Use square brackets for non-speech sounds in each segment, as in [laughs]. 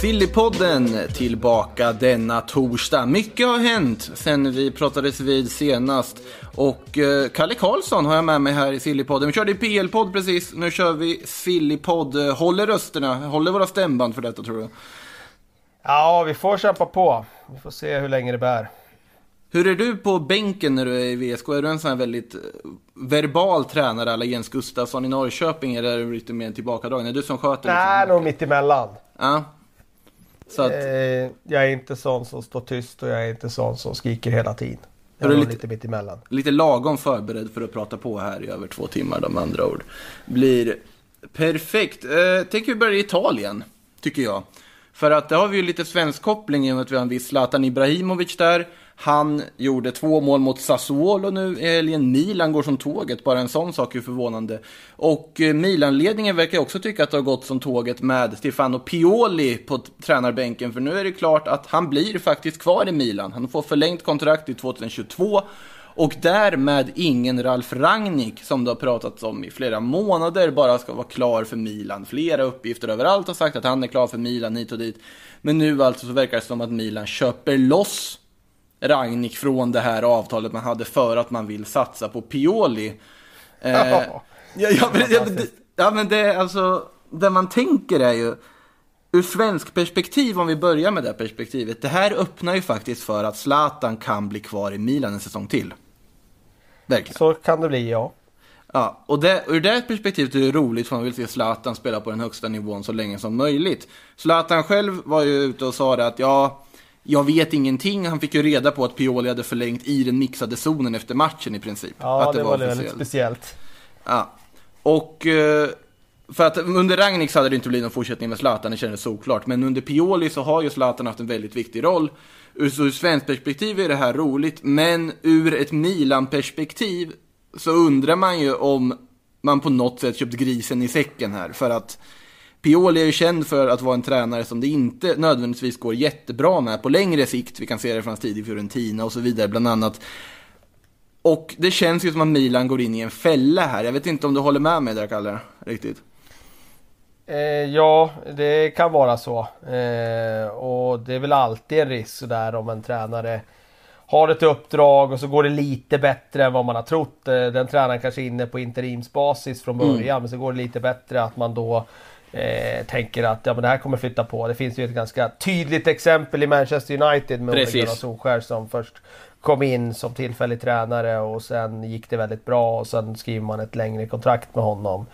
Sillypodden tillbaka denna torsdag. Mycket har hänt sen vi pratades vid senast. Och eh, Kalle Karlsson har jag med mig här i Sillypodden. Vi körde PL-podd precis, nu kör vi Sillypodd. Håller rösterna, håller våra stämband för detta tror du? Ja, vi får kämpa på. Vi får se hur länge det bär. Hur är du på bänken när du är i VSK? Är du en sån här väldigt eh, verbal tränare alla Jens Gustafsson i Norrköping? Eller är du lite mer tillbakadragen? Är du som sköter Nej, liksom? nog mitt emellan. Ja. Så att, Eh, jag är inte sån som står tyst och jag är inte sån som skriker hela tiden. Jag Är lite- lite mitt emellan. lite lagom förberedd för att prata på här i över två timmar, de andra ord. Blir perfekt. Eh, tänker vi börja i Italien, tycker jag. För att där har vi ju lite svensk koppling i och med att vi har en viss Zlatan Ibrahimovic där. Han gjorde två mål mot Sassuolo nu i helgen. Milan går som tåget, bara en sån sak är förvånande. Och Milanledningen Milan-ledningen verkar också tycka att det har gått som tåget med Stefano Pioli på tränarbänken. För nu är det klart att han blir faktiskt kvar i Milan. Han får förlängt kontrakt till 2022. Och därmed ingen Ralf Rangnick som det har pratats om i flera månader bara ska vara klar för Milan. Flera uppgifter överallt har sagt att han är klar för Milan hit och dit. Men nu alltså så verkar det som att Milan köper loss Rangnick från det här avtalet man hade för att man vill satsa på Pioli. Eh, ja, ja, ja, men ja, men det är alltså, det man tänker är ju, ur svensk perspektiv, om vi börjar med det perspektivet, det här öppnar ju faktiskt för att Zlatan kan bli kvar i Milan en säsong till. Verkligen. Så kan det bli, ja. Ja, och det, ur det perspektivet är det roligt för man vill se Zlatan spela på den högsta nivån så länge som möjligt. Zlatan själv var ju ute och sa det att ja, jag vet ingenting. Han fick ju reda på att Pioli hade förlängt i den mixade zonen efter matchen i princip. Ja, att det, var väldigt officiellt. speciellt. Ja. Och eh, för att under Ragnik hade det inte blivit någon fortsättning med Zlatan, det kändes såklart. Men under Pioli så har ju Zlatan haft en väldigt viktig roll. Ur, ur svenskt perspektiv är det här roligt, men ur ett Milan-perspektiv så undrar man ju om man på något sätt köpt grisen i säcken här. För att Pioli är ju känd för att vara en tränare som det inte nödvändigtvis går jättebra med på längre sikt. Vi kan se det från hans tid i Fiorentina och så vidare bland annat. Och det känns ju som att Milan går in i en fälla här. Jag vet inte om du håller med mig där, Kalle? Riktigt. Eh, ja, det kan vara så. Eh, och det är väl alltid en risk sådär om en tränare har ett uppdrag och så går det lite bättre än vad man har trott. Eh, den tränaren kanske är inne på interimsbasis från början men så går det lite bättre att man då eh, tänker att ja, men det här kommer flytta på. Det finns ju ett ganska tydligt exempel i Manchester United med Ole Precis. Gunnar Solskjaer som först kom in som tillfällig tränare och sen gick det väldigt bra och sen skriver man ett längre kontrakt med honom.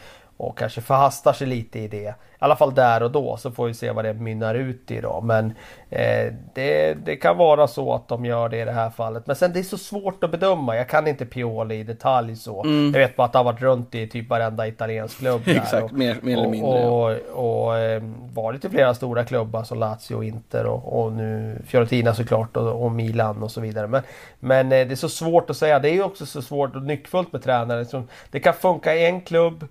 Och kanske förhastar sig lite i det. I alla fall där och då så får vi se vad det mynnar ut i då. Men eh, det, det kan vara så att de gör det i det här fallet. Men sen det är så svårt att bedöma. Jag kan inte Pioli i detalj så. Jag vet bara att han varit runt i typ varenda italiensk klubb. [laughs] Exakt, och, mer- mer eller och, mindre, ja. Och, och eh, varit i flera stora klubbar som Lazio och Inter och, och nu Fiorentina såklart och, och Milan och så vidare. Men, men eh, det är så svårt att säga. Det är också så svårt och nyckfullt med tränare. Det kan funka i en klubb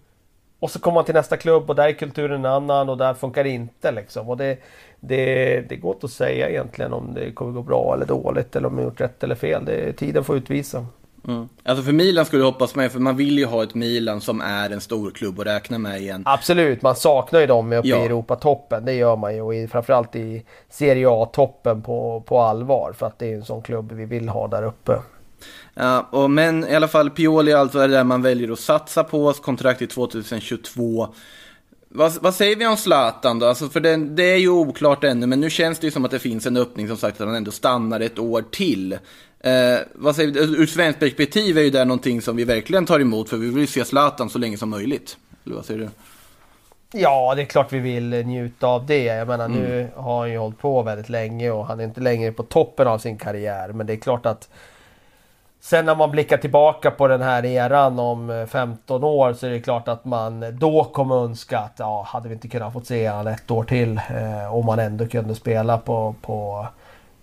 och så kommer man till nästa klubb och där är kulturen en annan och där funkar det inte liksom. Och det, det, det går inte att säga egentligen om det kommer gå bra eller dåligt eller om man gjort rätt eller fel. Det, tiden får utvisa. Mm. Alltså för Milan skulle jag hoppas med, för man vill ju ha ett Milan som är en stor klubb att räkna med igen. Absolut, man saknar ju dem uppe Ja. i Europatoppen. Det gör man ju. Och i, framförallt i Serie A-toppen på, på allvar. För att det är en sån klubb vi vill ha där uppe. Ja, och, men i alla fall Pioli alltså är det där man väljer att satsa på, kontrakt till 2022. Vad, vad säger vi om Zlatan då? Alltså för det, det är ju oklart ännu, men nu känns det ju som att det finns en öppning som sagt att han ändå stannar ett år till. Eh, vad säger vi? Ur svenskt perspektiv är ju det någonting som vi verkligen tar emot, för vi vill ju se Zlatan så länge som möjligt. Eller vad säger du? Ja, det är klart vi vill njuta av det. Jag menar Mm. nu har han ju hållit på väldigt länge och han är inte längre på toppen av sin karriär. Men det är klart att Sen när man blickar tillbaka på den här eran om eh, 15 år så är det klart att man då kommer önska att ja, hade vi inte kunnat få se han ett år till eh, om man ändå kunde spela på, på,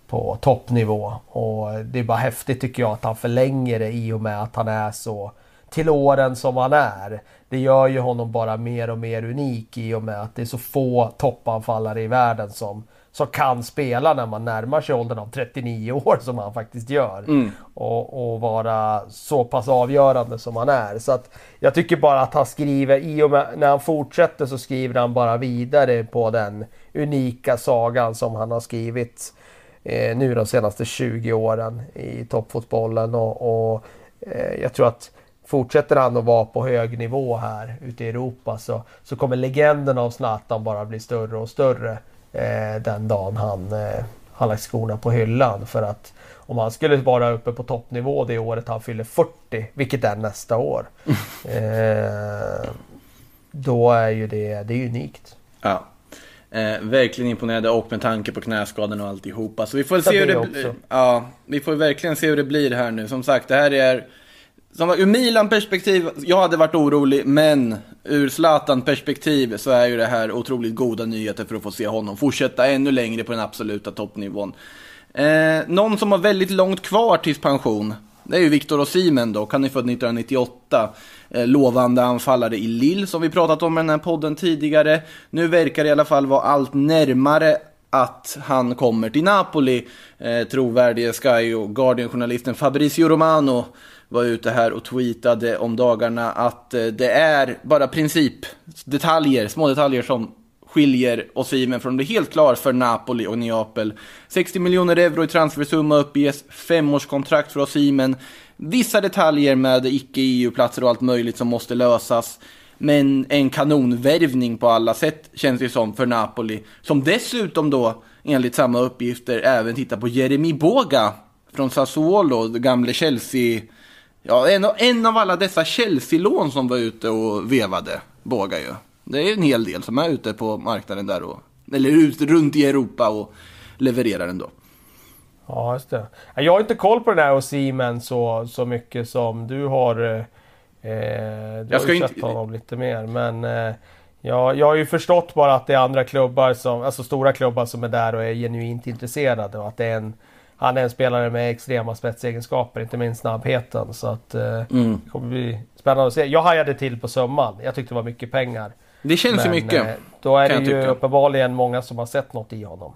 på toppnivå. Och det är bara häftigt tycker jag att han förlänger det i och med att han är så till åren som han är. Det gör ju honom bara mer och mer unik i och med att det är så få toppanfallare i världen som, som kan spela när man närmar sig åldern av 39 år som han faktiskt gör. Och, och vara så pass avgörande som han är. Så att jag tycker bara att han skriver, i och med när han fortsätter så skriver han bara vidare på den unika sagan som han har skrivit eh, nu de senaste 20 åren i toppfotbollen. Och, och eh, jag tror att fortsätter han att vara på hög nivå här ute i Europa så, så kommer legenden av Zlatan bara bli större och större eh, den dagen han eh, har lagt skorna på hyllan. För att om han skulle vara uppe på toppnivå det året han fyller 40, vilket är nästa år. [laughs] Eh, då är ju det, det är unikt. Ja. Eh, verkligen imponerande och med tanke på knäskadan och alltihopa. Så vi får se hur det. Ja, vi får verkligen se hur det blir här nu. Som sagt, det här är... Som ur Milan-perspektiv, jag hade varit orolig, men ur Zlatan-perspektiv så är ju det här otroligt goda nyheter för att få se honom fortsätta ännu längre på den absoluta toppnivån. Eh, någon som har väldigt långt kvar tills pension, det är ju Victor Osimhen då. Han är född 1998. Eh, lovande anfallare i Lille som vi pratat om i den här podden tidigare. Nu verkar det i alla fall vara allt närmare att han kommer till Napoli. Eh, trovärdige Sky och Guardian-journalisten Fabrizio Romano var ute här och tweetade om dagarna att eh, det är bara principdetaljer, små detaljer som skiljer Osimhen från det helt klar för Napoli och Neapel. 60 miljoner euro i transfersumma uppges, femårskontrakt för Osimhen. Vissa detaljer med icke-EU-platser och allt möjligt som måste lösas. Men en kanonvärvning på alla sätt känns det som för Napoli. Som dessutom då, enligt samma uppgifter, även tittar på Jeremy Boga från Sassuolo, gamle Chelsea. Ja, en av, en av alla dessa Chelsea-lån som var ute och vevade, Boga ju. Det är en hel del som är ute på marknaden där och, eller ute runt i Europa och levererar ändå. Ja, just det. Jag har inte koll på den här Osimhen så, så mycket som du har. Eh, du Jag har ska ju inte- sett honom lite mer. Men eh, jag, jag har ju förstått bara att det är andra klubbar, som, alltså stora klubbar som är där och är genuint intresserade. Och att det är en, han är en spelare med extrema spetsegenskaper, inte minst snabbheten. Så att eh, Mm. det kommer bli spännande att se. Jag hajade till på summan. Jag tyckte det var mycket pengar. Det känns ju mycket. eh, Då är det ju tycka. uppenbarligen många som har sett något i honom.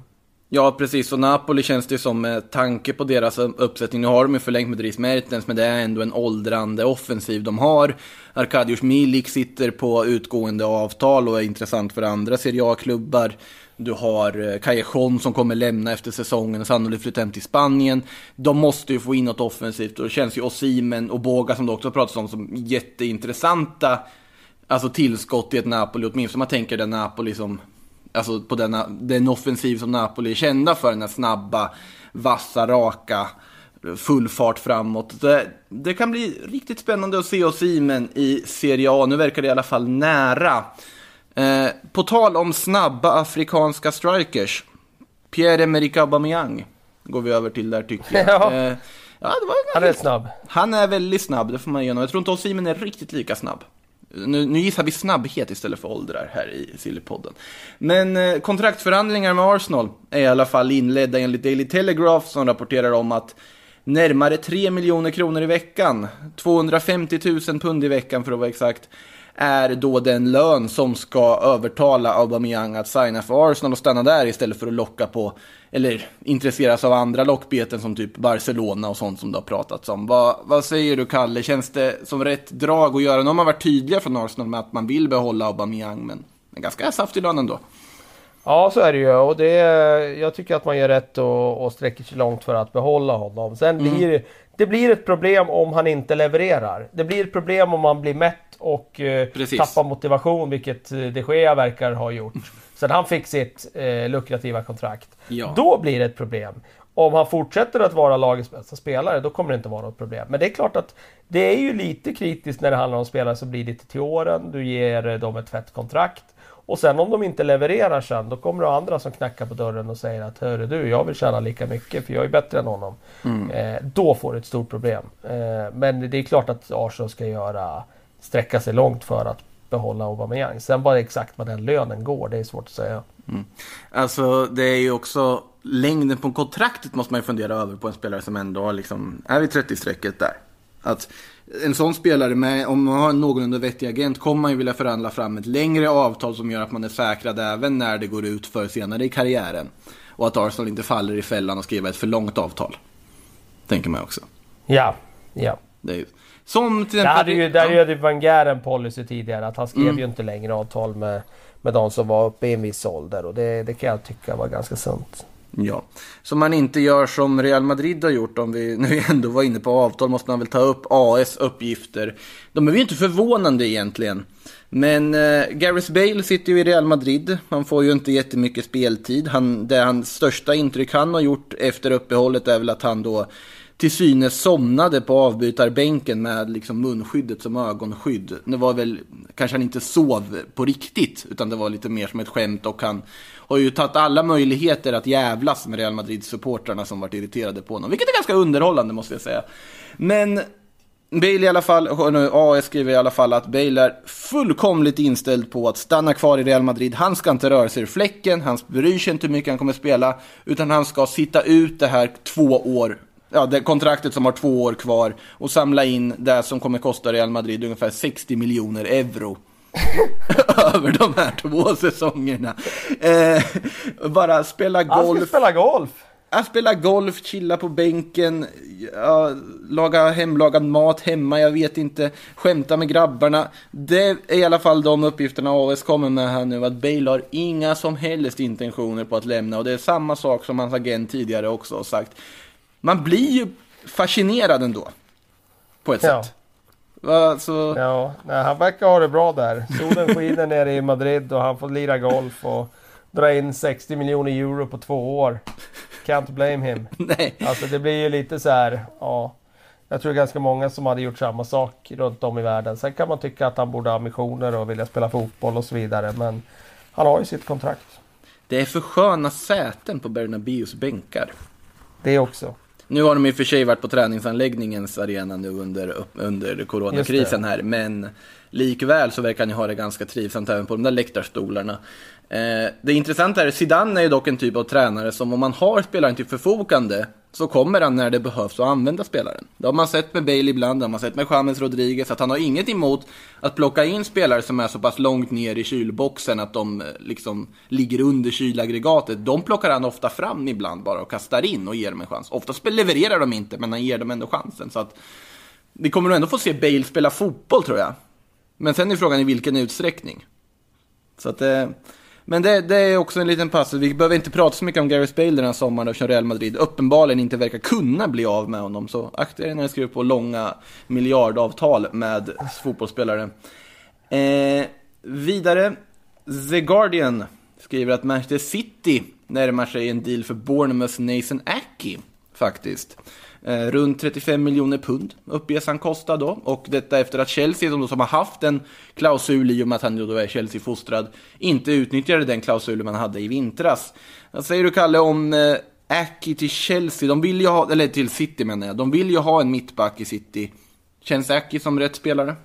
Ja, precis. Och Napoli känns det som med tanke på deras uppsättning. Nu har de ju förlängt med Dries Mertens, men det är ändå en åldrande offensiv de har. Arkadiusz Milik sitter på utgående avtal och är intressant för andra Serie A-klubbar. Du har eh, Callejon som kommer lämna efter säsongen och sannolikt flytta hem till Spanien. De måste ju få in något offensivt och det känns ju Osimen och Boga som du också pratat om som jätteintressanta alltså tillskott i ett Napoli, åtminstone om man tänker den Napoli som Alltså på denna, den offensiv som Napoli är kända för, den här snabba, vassa, raka, full fart framåt. Det, det kan bli riktigt spännande att se Osimhen i Serie A. Nu verkar det i alla fall nära. Eh, på tal om snabba afrikanska strikers. Pierre-Emerick Aubameyang går vi över till där tycker jag. [laughs] Ja. Eh, ja, det var Han är snabb. han är väldigt snabb, det får man igenom. Jag tror inte Osimhen är riktigt lika snabb. Nu, nu gissar vi snabbhet istället för åldrar här i Sillypodden. Men eh, kontraktsförhandlingar med Arsenal är i alla fall inledda enligt Daily Telegraph som rapporterar om att närmare 3 miljoner kronor i veckan, 250 000 pund i veckan för att vara exakt, är då den lön som ska övertala Aubameyang att signa för Arsenal och stanna där istället för att locka på, eller intresseras av andra lockbeten som typ Barcelona och sånt som det har pratats om. Vad, vad säger du Kalle, känns det som rätt drag att göra? Nu har man varit tydliga från Arsenal med att man vill behålla Aubameyang, men en ganska saftig lön ändå. Ja, så är det ju. Och det, jag tycker att man gör rätt och, och sträcker sig långt för att behålla honom. Sen Mm. blir det blir ett problem om han inte levererar. Det blir ett problem om han blir mätt och eh, tappar motivation, vilket eh, de Gea verkar ha gjort. [laughs] Sen han fick sitt eh, lukrativa kontrakt. Ja. Då blir det ett problem. Om han fortsätter att vara lagets bästa spelare, då kommer det inte vara något problem. Men det är klart att det är ju lite kritiskt när det handlar om spelare som blir lite till åren. Du ger eh, dem ett fett kontrakt. Och sen om de inte levererar sen, då kommer det andra som knackar på dörren och säger att Hörru du, jag vill tjäna lika mycket för jag är bättre än honom. Eh, då får du ett stort problem. Eh, men det är klart att Arsenal ska göra, sträcka sig långt för att behålla Aubameyang. Sen bara exakt vad den lönen går, det är svårt att säga. Alltså det är ju också längden på kontraktet måste man ju fundera över på en spelare som ändå liksom, är vid 30-strecket där. Att en sån spelare med, om man har en någorlunda vettig agent, kommer man ju vilja förhandla fram ett längre avtal som gör att man är säkrad även när det går ut för senare i karriären. Och att Arsenal inte faller i fällan och skriver ett för långt avtal. Tänker man också. Ja, ja. Ju, som till Där hade ju, där ja. hade Van Gaal en policy tidigare att han skrev Mm. ju inte längre avtal med, med de som var uppe i en viss ålder och det, det kan jag tycka var ganska sunt. Ja, så man inte gör som Real Madrid har gjort. Om vi [laughs] nu ändå var inne på avtal måste man väl ta upp AS uppgifter. De är ju inte förvånande egentligen. Men eh, Gareth Bale sitter ju i Real Madrid. Han får ju inte jättemycket speltid. Han, det hans största intryck han har gjort efter uppehållet är väl att han då till synes somnade på avbytarbänken med liksom munskyddet som ögonskydd. Det var väl, kanske han inte sov på riktigt, utan det var lite mer som ett skämt och han har ju tagit alla möjligheter att jävlas med Real Madrid-supportrarna som varit irriterade på honom, vilket är ganska underhållande måste jag säga. Men Bale i alla fall, nu AS skriver i alla fall att Bale är fullkomligt inställd på att stanna kvar i Real Madrid. Han ska inte röra sig ur fläcken, han bryr sig inte hur mycket han kommer spela, utan han ska sitta ut det här två år ja, det kontraktet som har två år kvar och samla in det som kommer kosta Real Madrid ungefär 60 miljoner euro. [laughs] Över de här två säsongerna. Eh, bara spela Han ska golf. spela golf! Att spela golf, chilla på bänken, ja, laga hemlagad mat hemma, jag vet inte, skämta med grabbarna. Det är i alla fall de uppgifterna AS kommer med här nu, att Bale har inga som helst intentioner på att lämna. Och det är samma sak som hans agent tidigare också har sagt. Man blir ju fascinerad ändå. På ett Ja. sätt. Va, så, Ja, nej, han verkar ha det bra där. Solen skiner nere i Madrid och han får lira golf och dra in 60 miljoner euro på två år. Can't blame him. [laughs] nej. Alltså det blir ju lite så här, ja. Jag tror ganska många som hade gjort samma sak runt om i världen. Sen kan man tycka att han borde ha ambitioner och vilja spela fotboll och så vidare. Men han har ju sitt kontrakt. Det är för sköna säten på Bernabeus bänkar. Det också. Nu har de i och för sig varit på träningsanläggningens arena nu under, under coronakrisen här, men likväl så verkar ni ha det ganska trivsamt även på de där läktarstolarna. Eh, det intressanta är, Zidane är ju dock en typ av tränare som om man har spelaren till förfogande så kommer han när det behövs att använda spelaren. Det har man sett med Bale ibland, det har man sett med James Rodriguez, att han har inget emot att plocka in spelare som är så pass långt ner i kylboxen att de eh, liksom ligger under kylaggregatet. De plockar han ofta fram ibland bara och kastar in och ger dem en chans. Ofta levererar de inte, men han ger dem ändå chansen. Så att vi kommer nog ändå få se Bale spela fotboll tror jag. Men sen är frågan i vilken utsträckning. Så att, eh, men det, det är också en liten pass. Vi behöver inte prata så mycket om Gareth Bale den här sommaren eftersom Real Madrid uppenbarligen inte verkar kunna bli av med honom. Så akta er när ni skriver på långa miljardavtal med fotbollsspelare. Eh, vidare, The Guardian skriver att Manchester City närmar sig en deal för Bournemouths Nathan Aki, faktiskt. Eh, runt 35 miljoner pund uppges han kosta då. Och detta efter att Chelsea, som, då, som har haft en klausul i och med att han då är Chelsea-fostrad, inte utnyttjade den klausulen man hade i vintras. Vad säger du Kalle om eh, Aki till Chelsea? De vill ju ha, eller till City menar jag. De vill ju ha en mittback i City. Känns Aki som rätt spelare?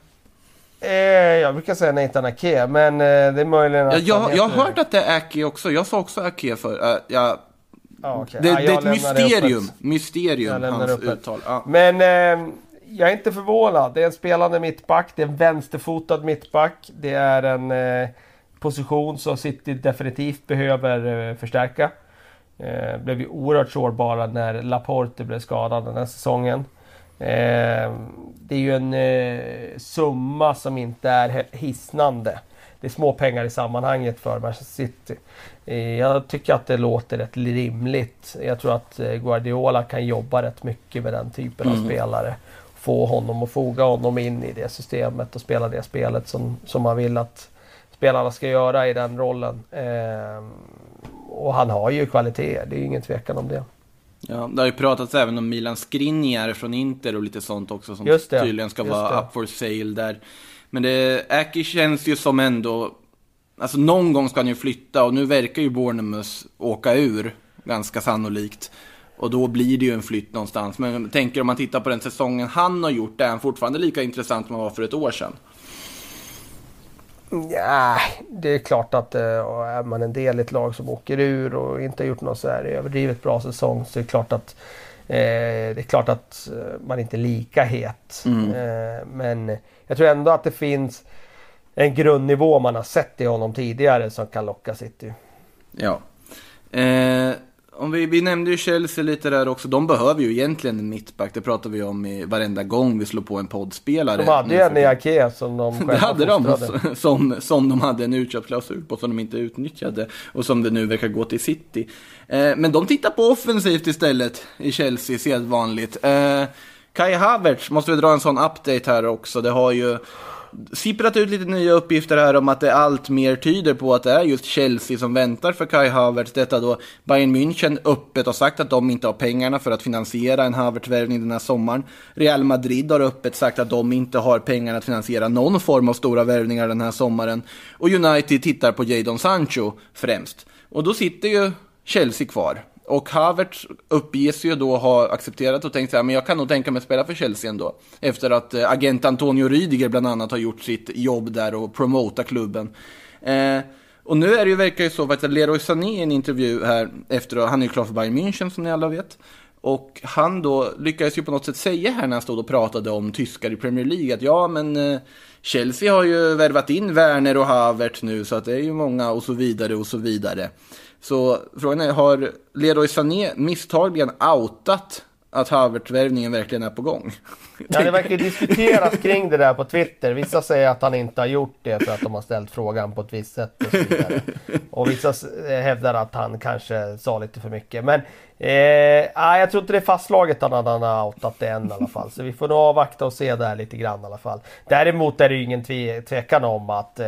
Eh, jag brukar säga Nathan Ake, men eh, det är möjligen att jag, jag har hört att det är Aki också. Jag sa också Aki för. Uh, ja, Okej. det, Ja, det är ett mysterium. öppet. Mysterium, hans uttal. Ja. Men eh, jag är inte förvånad. Det är en spelande mittback. Det är en vänsterfotad mittback. Det är en eh, position som City definitivt behöver eh, förstärka. Eh, blev ju oerhört sårbara när Laporte blev skadad den här säsongen. Eh, det är ju en eh, summa som inte är hisnande. Det är små pengar i sammanhanget för Manchester City. Eh, jag tycker att det låter rätt rimligt. Jag tror att eh, Guardiola kan jobba rätt mycket med den typen av spelare. Få honom att foga honom in i det systemet och spela det spelet som, som man vill att spelarna ska göra i den rollen. Eh, och han har ju kvalitet, det är ingen tvekan om det. Ja, det har ju pratats även om Milan Skriniar från Inter och lite sånt också som tydligen ska vara up for sale där. Men det, Aki känns ju som ändå, Alltså någon gång ska han ju flytta och nu verkar ju Bournemouth åka ur, ganska sannolikt. Och då blir det ju en flytt någonstans. Men jag tänker om man tittar på den säsongen han har gjort, är han fortfarande lika intressant som han var för ett år sedan? Ja, det är klart att äh, är man en del i ett lag som åker ur och inte har gjort någon så här överdrivet bra säsong så är det klart att eh, det är klart att eh, man inte är lika het. Eh, men jag tror ändå att det finns en grundnivå man har sett i honom tidigare som kan locka City. Ja. Eh, om vi, vi nämnde ju Chelsea lite där också. De behöver ju egentligen en mittback. Det pratar vi om i varenda gång vi slår på en poddspelare. De hade ju en i Ake som de själva [laughs] Det hade de, som, som de hade en utköpsklausul på som de inte utnyttjade och som det nu verkar gå till City. Eh, men de tittar på offensivt istället i Chelsea, sedvanligt. Eh, Kai Havertz, måste vi dra en sån update här också. Det har ju sipprat ut lite nya uppgifter här om att det allt mer tyder på att det är just Chelsea som väntar för Kai Havertz. Detta då Bayern München öppet har sagt att de inte har pengarna för att finansiera en Havertz-värvning den här sommaren. Real Madrid har öppet sagt att de inte har pengarna att finansiera någon form av stora värvningar den här sommaren. Och United tittar på Jadon Sancho främst. Och då sitter ju Chelsea kvar. Och Havertz uppges ju då ha accepterat och tänkt så här, men jag kan nog tänka mig att spela för Chelsea ändå. Efter att eh, agent Antonio Rydiger bland annat har gjort sitt jobb där och promota klubben. Eh, och nu är det ju, verkar ju så, att Leroy Sané i en intervju här efter, han är ju klar för Bayern München som ni alla vet. Och han då lyckades ju på något sätt säga här när han stod och pratade om tyskar i Premier League att ja men eh, Chelsea har ju värvat in Werner och Havertz nu så att det är ju många och så vidare och så vidare. Så frågan är, har Leroy Sané misstagligen outat att Havertz-värvningen verkligen är på gång? Ja, det verkar ju diskuteras kring det där på Twitter. Vissa säger att han inte har gjort det för att de har ställt frågan på ett visst sätt och så vidare. Och vissa hävdar att han kanske sa lite för mycket. Men eh, nej, jag tror inte det är fastslaget att han han har outat det än i alla fall. Så vi får nog avvakta och se där lite grann i alla fall. Däremot är det ju ingen tve, tvekan om att, eh,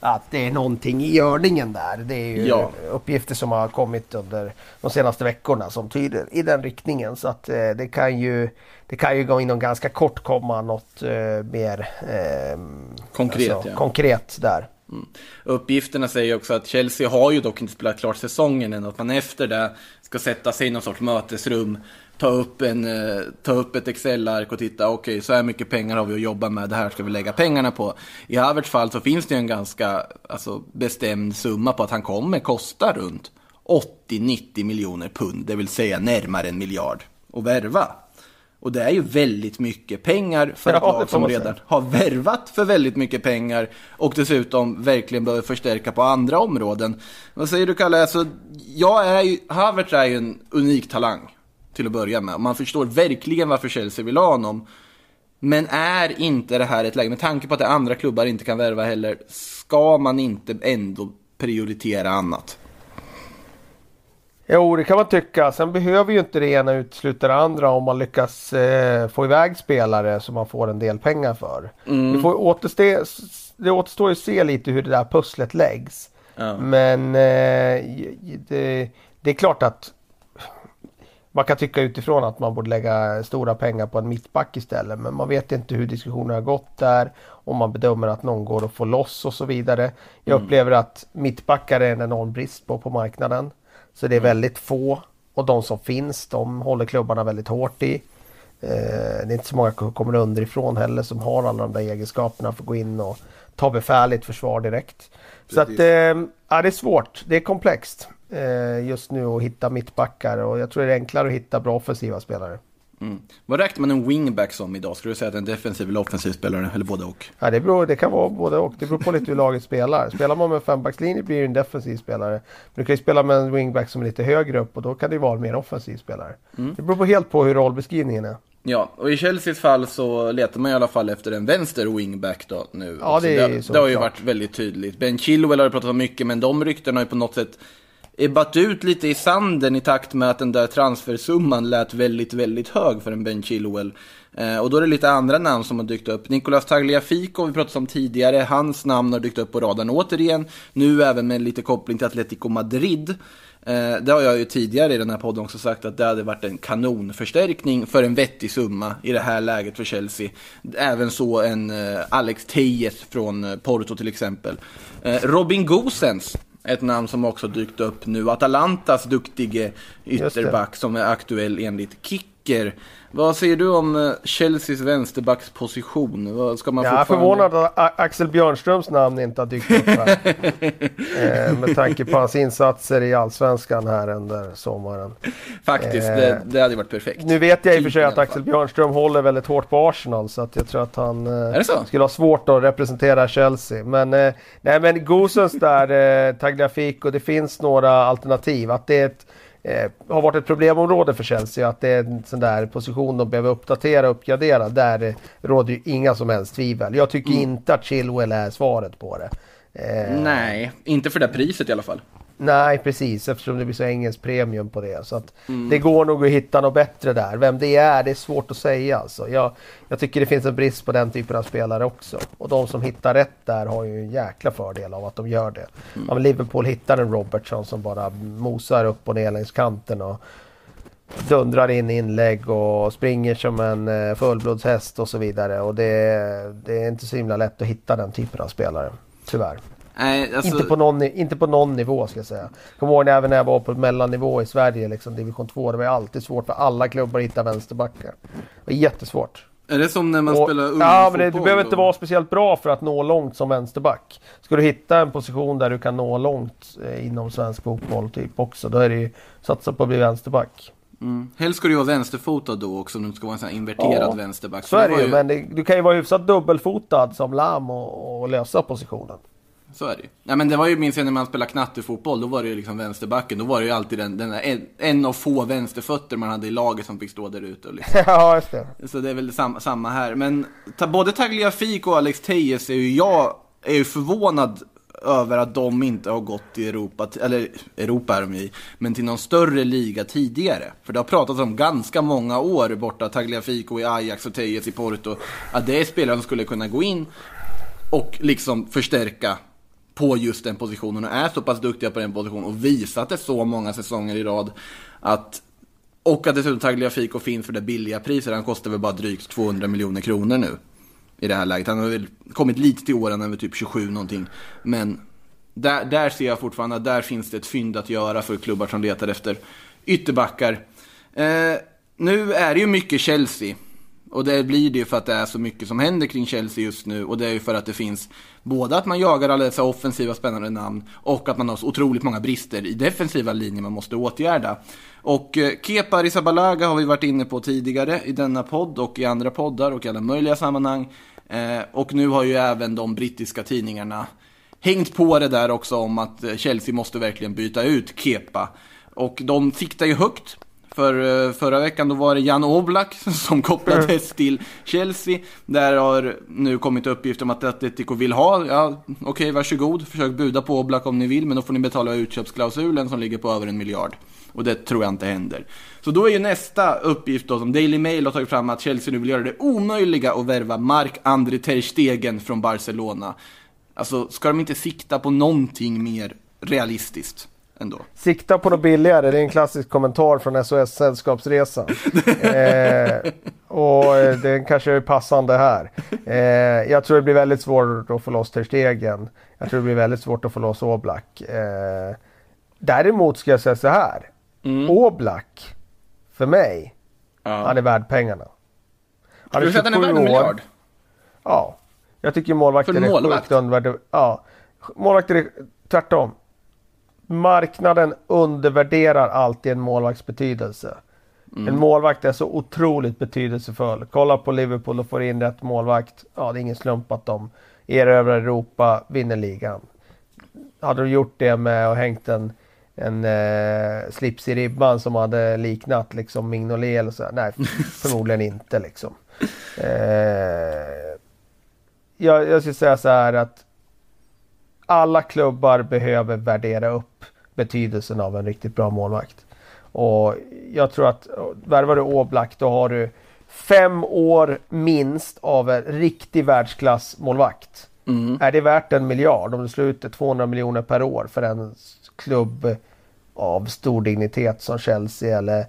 att det är någonting i görningen där. Det är ju Ja. uppgifter som har kommit under de senaste veckorna som tyder i den riktningen. Så att eh, det kan ju det kan ju gå inom ganska kort komma något eh, mer eh, Konkret, alltså, ja. konkret där. Mm. Uppgifterna säger också att Chelsea har ju dock inte spelat klart säsongen än. Att man efter det ska sätta sig i någon sorts mötesrum, ta upp, en, eh, ta upp ett Excel-ark och titta, okej, så här mycket pengar har vi att jobba med, det här ska vi lägga pengarna på. I Havertz fall så finns det ju en ganska alltså, bestämd summa på att han kommer kosta runt 80-90 miljoner pund, det vill säga närmare en miljard, att värva. Och det är ju väldigt mycket pengar för Ja, ett det lag som redan har värvat för väldigt mycket pengar och dessutom verkligen behöver förstärka på andra områden. Vad säger du Kalle? Alltså, jag är ju, Havertz är ju en unik talang till att börja med. Man förstår verkligen varför Chelsea vill ha honom. Men är inte det här ett läge, med tanke på att det andra klubbar inte kan värva heller, ska man inte ändå prioritera annat? Jo, det kan man tycka. Sen behöver ju inte det ena utesluta det andra om man lyckas eh, få iväg spelare som man får en del pengar för. Det, får återstå, det återstår ju att se lite hur det där pusslet läggs. Ja. Men eh, det, det är klart att man kan tycka utifrån att man borde lägga stora pengar på en mittback istället. Men man vet inte hur diskussionerna har gått där. Om man bedömer att någon går att få loss och så vidare. Jag upplever att mittbackar är en enorm brist på på marknaden. Så det är väldigt få. Och de som finns, de håller klubbarna väldigt hårt i. Eh, det är inte så många som kommer underifrån heller som har alla de där egenskaperna för att gå in och ta befäl försvar direkt. Så att, eh, ja, det är svårt. Det är komplext eh, just nu att hitta mittbackar och jag tror det är enklare att hitta bra offensiva spelare. Mm. Vad räknar man en wingback som idag? Skulle du säga att en defensiv eller offensiv spelare, eller både och? Ja, det, beror, det kan vara både och. Det beror på lite hur laget spelar. Spelar man med en fembackslinje blir det en defensiv spelare. Men du kan ju spela med en wingback som är lite högre upp och då kan det ju vara en mer offensiv spelare. Det beror på helt på hur rollbeskrivningen är. Ja, och i Chelseas fall så letar man i alla fall efter en vänster wingback då nu. Ja, det är det, så det har ju klart. varit väldigt tydligt. Ben Chilwell har det pratat om mycket, men de ryktena har ju på något sätt ebbat ut lite i sanden i takt med att den där transfersumman lät väldigt, väldigt hög för en Ben Chilwell. Eh, och då är det lite andra namn som har dykt upp. Nicolas Tagliafico, vi pratat om tidigare, hans namn har dykt upp på radarn återigen. Nu även med lite koppling till Atletico Madrid. Eh, det har jag ju tidigare i den här podden också sagt att det hade varit en kanonförstärkning för en vettig summa i det här läget för Chelsea. Även så en eh, Alex Tejes från eh, Porto till exempel. Eh, Robin Gosens, ett namn som också dykt upp nu. Atalantas duktige ytterback som är aktuell enligt Kicker. Vad säger du om eh, Chelseas vänsterbacksposition? Ska man Jag är förvånad att Axel Björnströms namn inte har dykt upp här. [laughs] eh, med tanke på hans insatser i Allsvenskan här under sommaren. Faktiskt, Eh, det, det hade varit perfekt. Nu vet jag i och för sig att Axel. Björnström håller väldigt hårt på Arsenal så att jag tror att han eh, skulle ha svårt att representera Chelsea. Men, eh, nej, men Gosens där, eh, Tagliafico, det finns några alternativ. Att det är ett, eh, har varit ett problemområde för Chelsea, att det är en sån där position de behöver uppdatera och uppgradera. Där eh, råder ju inga som helst tvivel. Jag tycker Mm. inte att Chilwell är svaret på det. Eh, Nej, inte för det priset i alla fall. Nej, precis. Eftersom det blir så engelskt premium på det. Så att Mm. Det går nog att hitta något bättre där. Vem det är, det är svårt att säga. Alltså. Jag, jag tycker det finns en brist på den typen av spelare också. Och de som hittar rätt där har ju en jäkla fördel av att de gör det. Mm. Om Liverpool hittar en Robertson som bara mosar upp och ner längs kanten och dundrar in inlägg och springer som en eh, fullblodshäst och så vidare. Och det, det är inte så himla lätt att hitta den typen av spelare. Tyvärr. Nej, alltså, Inte, på någon, inte på någon nivå ska jag säga. Kommer ihåg även när jag var på mellannivå i Sverige, liksom, division 2. Det var alltid svårt för alla klubbar att hitta vänsterbackar. Det var jättesvårt. är det som när man Och- spelar ja, men det, du behöver inte vara speciellt bra för att nå långt som vänsterback. Ska du hitta en position där du kan nå långt eh, inom svensk fotboll typ också, då är det ju satsa på att bli vänsterback. Mm. Helst ska du ju vara vänsterfotad då också om du ska vara en sån här inverterad Ja, vänsterback. Så är det ju, men det, du kan ju vara hyfsat dubbelfotad som Lam och, och lösa positionen. Så är det ju. Nej men det var ju, minns jag när man spelade knattefotboll, då var det ju liksom vänsterbacken. Då var det ju alltid den, den en, en av få vänsterfötter man hade i laget som fick stå där ute. Liksom. [laughs] ja, just det. Så det är väl sam, samma här. Men ta, både Tagliafico och Alex Tejes är ju jag är ju förvånad över att de inte har gått till Europa, eller Europa är de i, men till någon större liga tidigare. För det har pratats om ganska många år borta, Tagliafico i Ajax och Tejes i Porto, att det är spelare som skulle kunna gå in och liksom förstärka på just den positionen och är så pass duktiga på den positionen och visat det så många säsonger i rad att och att dessutom Tagliafico finns för det billiga priset. Han kostar väl bara drygt 200 miljoner kronor nu. I det här läget. Han har väl kommit lite till åren, han är typ 27 någonting. Men där, där ser jag fortfarande att där finns det ett fynd att göra för klubbar som letar efter ytterbackar. Eh, nu är det ju mycket Chelsea. Och det blir det ju för att det är så mycket som händer kring Chelsea just nu. Och det är ju för att det finns både att man jagar alla dessa offensiva spännande namn och att man har så otroligt många brister i defensiva linjer man måste åtgärda. Och eh, Kepa Arrizabalaga har vi varit inne på tidigare i denna podd och i andra poddar och i alla möjliga sammanhang. Eh, och nu har ju även de brittiska tidningarna hängt på det där också om att eh, Chelsea måste verkligen byta ut Kepa. Och de siktar ju högt. För eh, förra veckan då var det Jan Oblak [laughs] som kopplades till Chelsea. Där har nu kommit uppgifter om att Atletico vill ha, ja okej varsågod, försök buda på Oblak om ni vill, men då får ni betala utköpsklausulen som ligger på över en miljard. Och det tror jag inte händer. Så då är ju nästa uppgift då, som Daily Mail har tagit fram, att Chelsea nu vill göra det omöjliga att värva Mark-André Ter Stegen från Barcelona. Alltså, ska de inte sikta på någonting mer realistiskt ändå? Sikta på något billigare, det är en klassisk kommentar från SOS Sällskapsresan. [laughs] eh, och eh, den kanske är passande här. Eh, jag tror det blir väldigt svårt att få loss Ter Stegen. Jag tror det blir väldigt svårt att få loss Oblak. Eh, däremot ska jag säga så här. Oblak, för mig, han är värd pengarna. Du säga att den är 27 värd en miljard? Ja. Jag tycker målvakter en är målvakt? sjukt undervärderade. Ja. Målvakter är tvärtom. Marknaden undervärderar alltid en målvakts betydelse. En målvakt är så otroligt betydelsefull. Kolla på Liverpool och får in rätt målvakt. Ja, det är ingen slump att de erövrar Europa, vinner ligan. Hade du gjort det med att hängt en, en eh, slips i ribban som hade liknat liksom Mignolet eller så? Nej, [laughs] förmodligen inte liksom. Eh, jag, jag skulle säga så här att alla klubbar behöver värdera upp betydelsen av en riktigt bra målvakt. Och jag tror att värvar du Oblak då har du fem år minst av en riktig världsklassmålvakt. Är det värt en miljard om du slår ut det 200 miljoner per år för en klubb av stor dignitet som Chelsea eller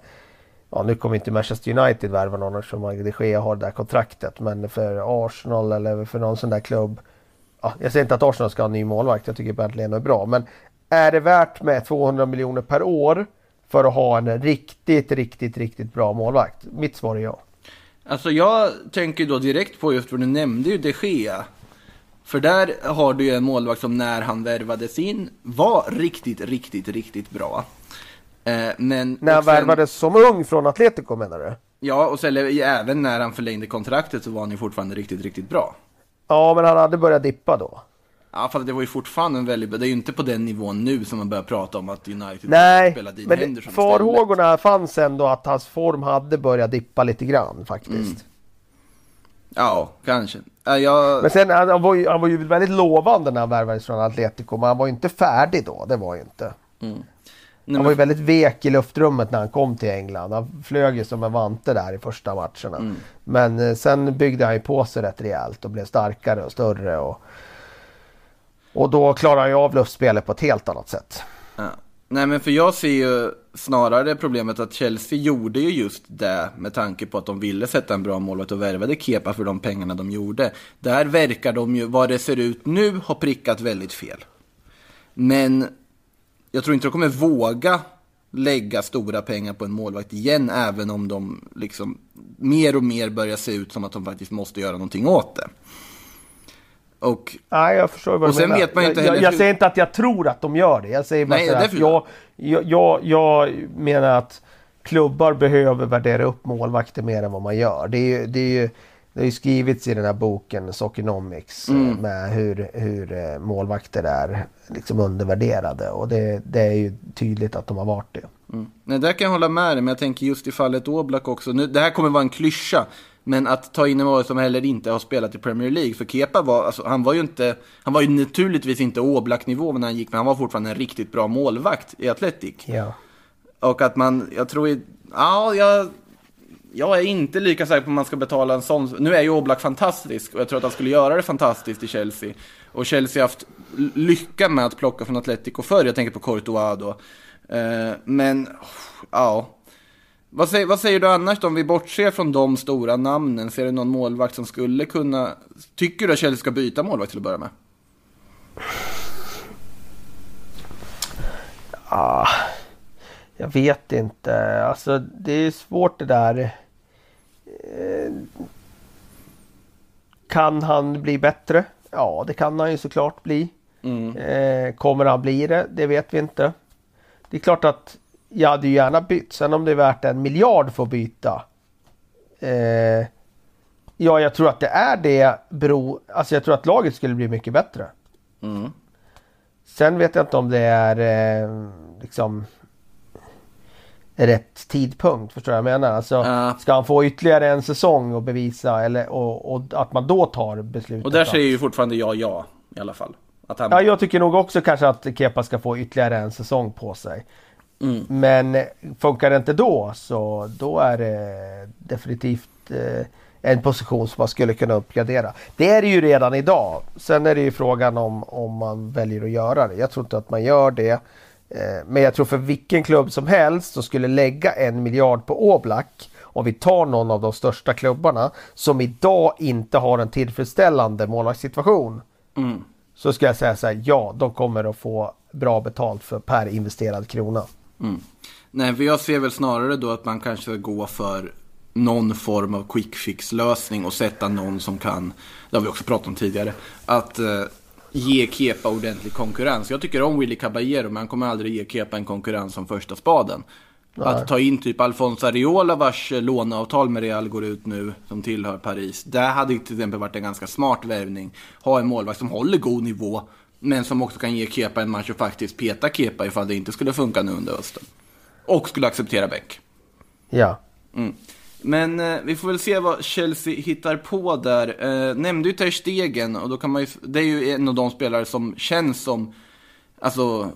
Ja nu kommer inte Manchester United värva någon eftersom de Gea har det där kontraktet. Men för Arsenal eller för någon sån där klubb. Ja, jag säger inte att Arsenal ska ha en ny målvakt. Jag tycker Bernt Leno är bra. Men är det värt med 200 miljoner per år för att ha en riktigt, riktigt, riktigt bra målvakt? Mitt svar är ja. Alltså jag tänker då direkt på just vad du nämnde ju de Gea. För där har du ju en målvakt som när han värvades in var riktigt, riktigt, riktigt bra. Eh, men, När han sen- värvades som ung från Atletico menar du? Ja, och sen även när han förlängde kontraktet så var han ju fortfarande riktigt, riktigt bra. Ja, men han hade börjat dippa då. Ja, fast det var ju fortfarande en väldigt Det är ju inte på den nivån nu som man börjar prata om att United Nej, spelar Dean men Henderson istället. farhågorna fanns ändå att hans form hade börjat dippa lite grann faktiskt. Mm. Ja, kanske. Ja, jag... Men sen han, han, var ju, han var ju väldigt lovande när han värvades från Atletico, men han var ju inte färdig då. Det var ju inte. Nej, Han var ju väldigt vek i luftrummet när han kom till England. Han flög ju som en vante där i första matcherna. Mm. Men eh, sen byggde han ju på sig rätt rejält och blev starkare och större. Och, och då klarade han ju av luftspelet på ett helt annat sätt. Ja. Nej men för jag ser ju snarare problemet att Chelsea gjorde ju just det med tanke på att de ville sätta en bra målvakt och värvade Kepa för de pengarna de gjorde. Där verkar de ju, vad det ser ut nu, ha prickat väldigt fel. Men jag tror inte de kommer våga lägga stora pengar på en målvakt igen, även om de liksom mer och mer börjar se ut som att de faktiskt måste göra någonting åt det. Och Nej, jag förstår vad Och sen menar. vet man inte jag, jag, jag säger inte att jag tror att de gör det. Jag säger bara Nej, att jag, jag, jag menar att klubbar behöver värdera upp målvakter mer än vad man gör. Det är ju, det är ju, det har ju skrivits i den här boken Soccernomics eh, Mm. med hur, hur eh, målvakter är liksom undervärderade och det, det är ju tydligt att de har varit det. Mm. Nej, där kan jag hålla med dig, men jag tänker just i fallet Oblak också. Nu, det här kommer vara en klyscha, men att ta in en målvakt som heller inte har spelat i Premier League. För Kepa var, alltså, han var ju inte, han var ju naturligtvis inte Oblak-nivå när han gick, men han var fortfarande en riktigt bra målvakt i Athletic. Ja. Och att man, jag tror, ja, jag, jag är inte lika säker på om man ska betala en sån. Nu är ju Oblak fantastisk och jag tror att han skulle göra det fantastiskt i Chelsea. Och Chelsea har haft lycka med att plocka från Atletico förr. Jag tänker på Courtois då. Eh, men, ja. Vad säger, vad säger du annars då, om vi bortser från de stora namnen? Ser du någon målvakt som skulle kunna... Tycker du att Chelsea ska byta målvakt till att börja med? Ah, jag vet inte. Alltså det är svårt det där. Eh, Kan han bli bättre? Ja, det kan han ju såklart bli. Mm. Eh, kommer han bli det? Det vet vi inte. Det är klart att jag hade ju gärna bytt. Sen om det är värt en miljard för att byta. Eh, ja, jag tror att det är det. Bero, alltså jag tror att laget skulle bli mycket bättre. Mm. Sen vet jag inte om det är eh, liksom rätt tidpunkt. Förstår du vad jag menar? Alltså, Ja. Ska han få ytterligare en säsong och bevisa eller, och, och att man då tar beslutet? Och där att- säger ju fortfarande jag ja, i alla fall. Han... Ja, jag tycker nog också kanske att Kepa ska få ytterligare en säsong på sig. Mm. Men eh, funkar det inte då så då är det definitivt eh, en position som man skulle kunna uppgradera. Det är det ju redan idag. Sen är det ju frågan om, om man väljer att göra det. Jag tror inte att man gör det. Eh, men jag tror för vilken klubb som helst som skulle lägga en miljard på Oblak om vi tar någon av de största klubbarna som idag inte har en tillfredsställande målvaktssituation. Mm. Så ska jag säga så här, ja de kommer att få bra betalt för per investerad krona. Mm. Nej, för jag ser väl snarare då att man kanske ska gå för någon form av quick fix lösning och sätta någon som kan, det har vi också pratat om tidigare, att eh, ge Kepa ordentlig konkurrens. Jag tycker om Willy Caballero, men han kommer aldrig ge Kepa en konkurrens som första spaden. Att ta in typ Alfonso Areola vars eh, låneavtal med Real går ut nu, som tillhör Paris. Det hade till exempel varit en ganska smart värvning. Ha en målvakt som håller god nivå, men som också kan ge Kepa en match och faktiskt peta Kepa ifall det inte skulle funka nu under hösten. Och skulle acceptera bänk. Ja. Mm. Men eh, vi får väl se vad Chelsea hittar på där. Eh, nämnde ju Ter Stegen och då kan man ju, det är ju en av de spelare som känns som, alltså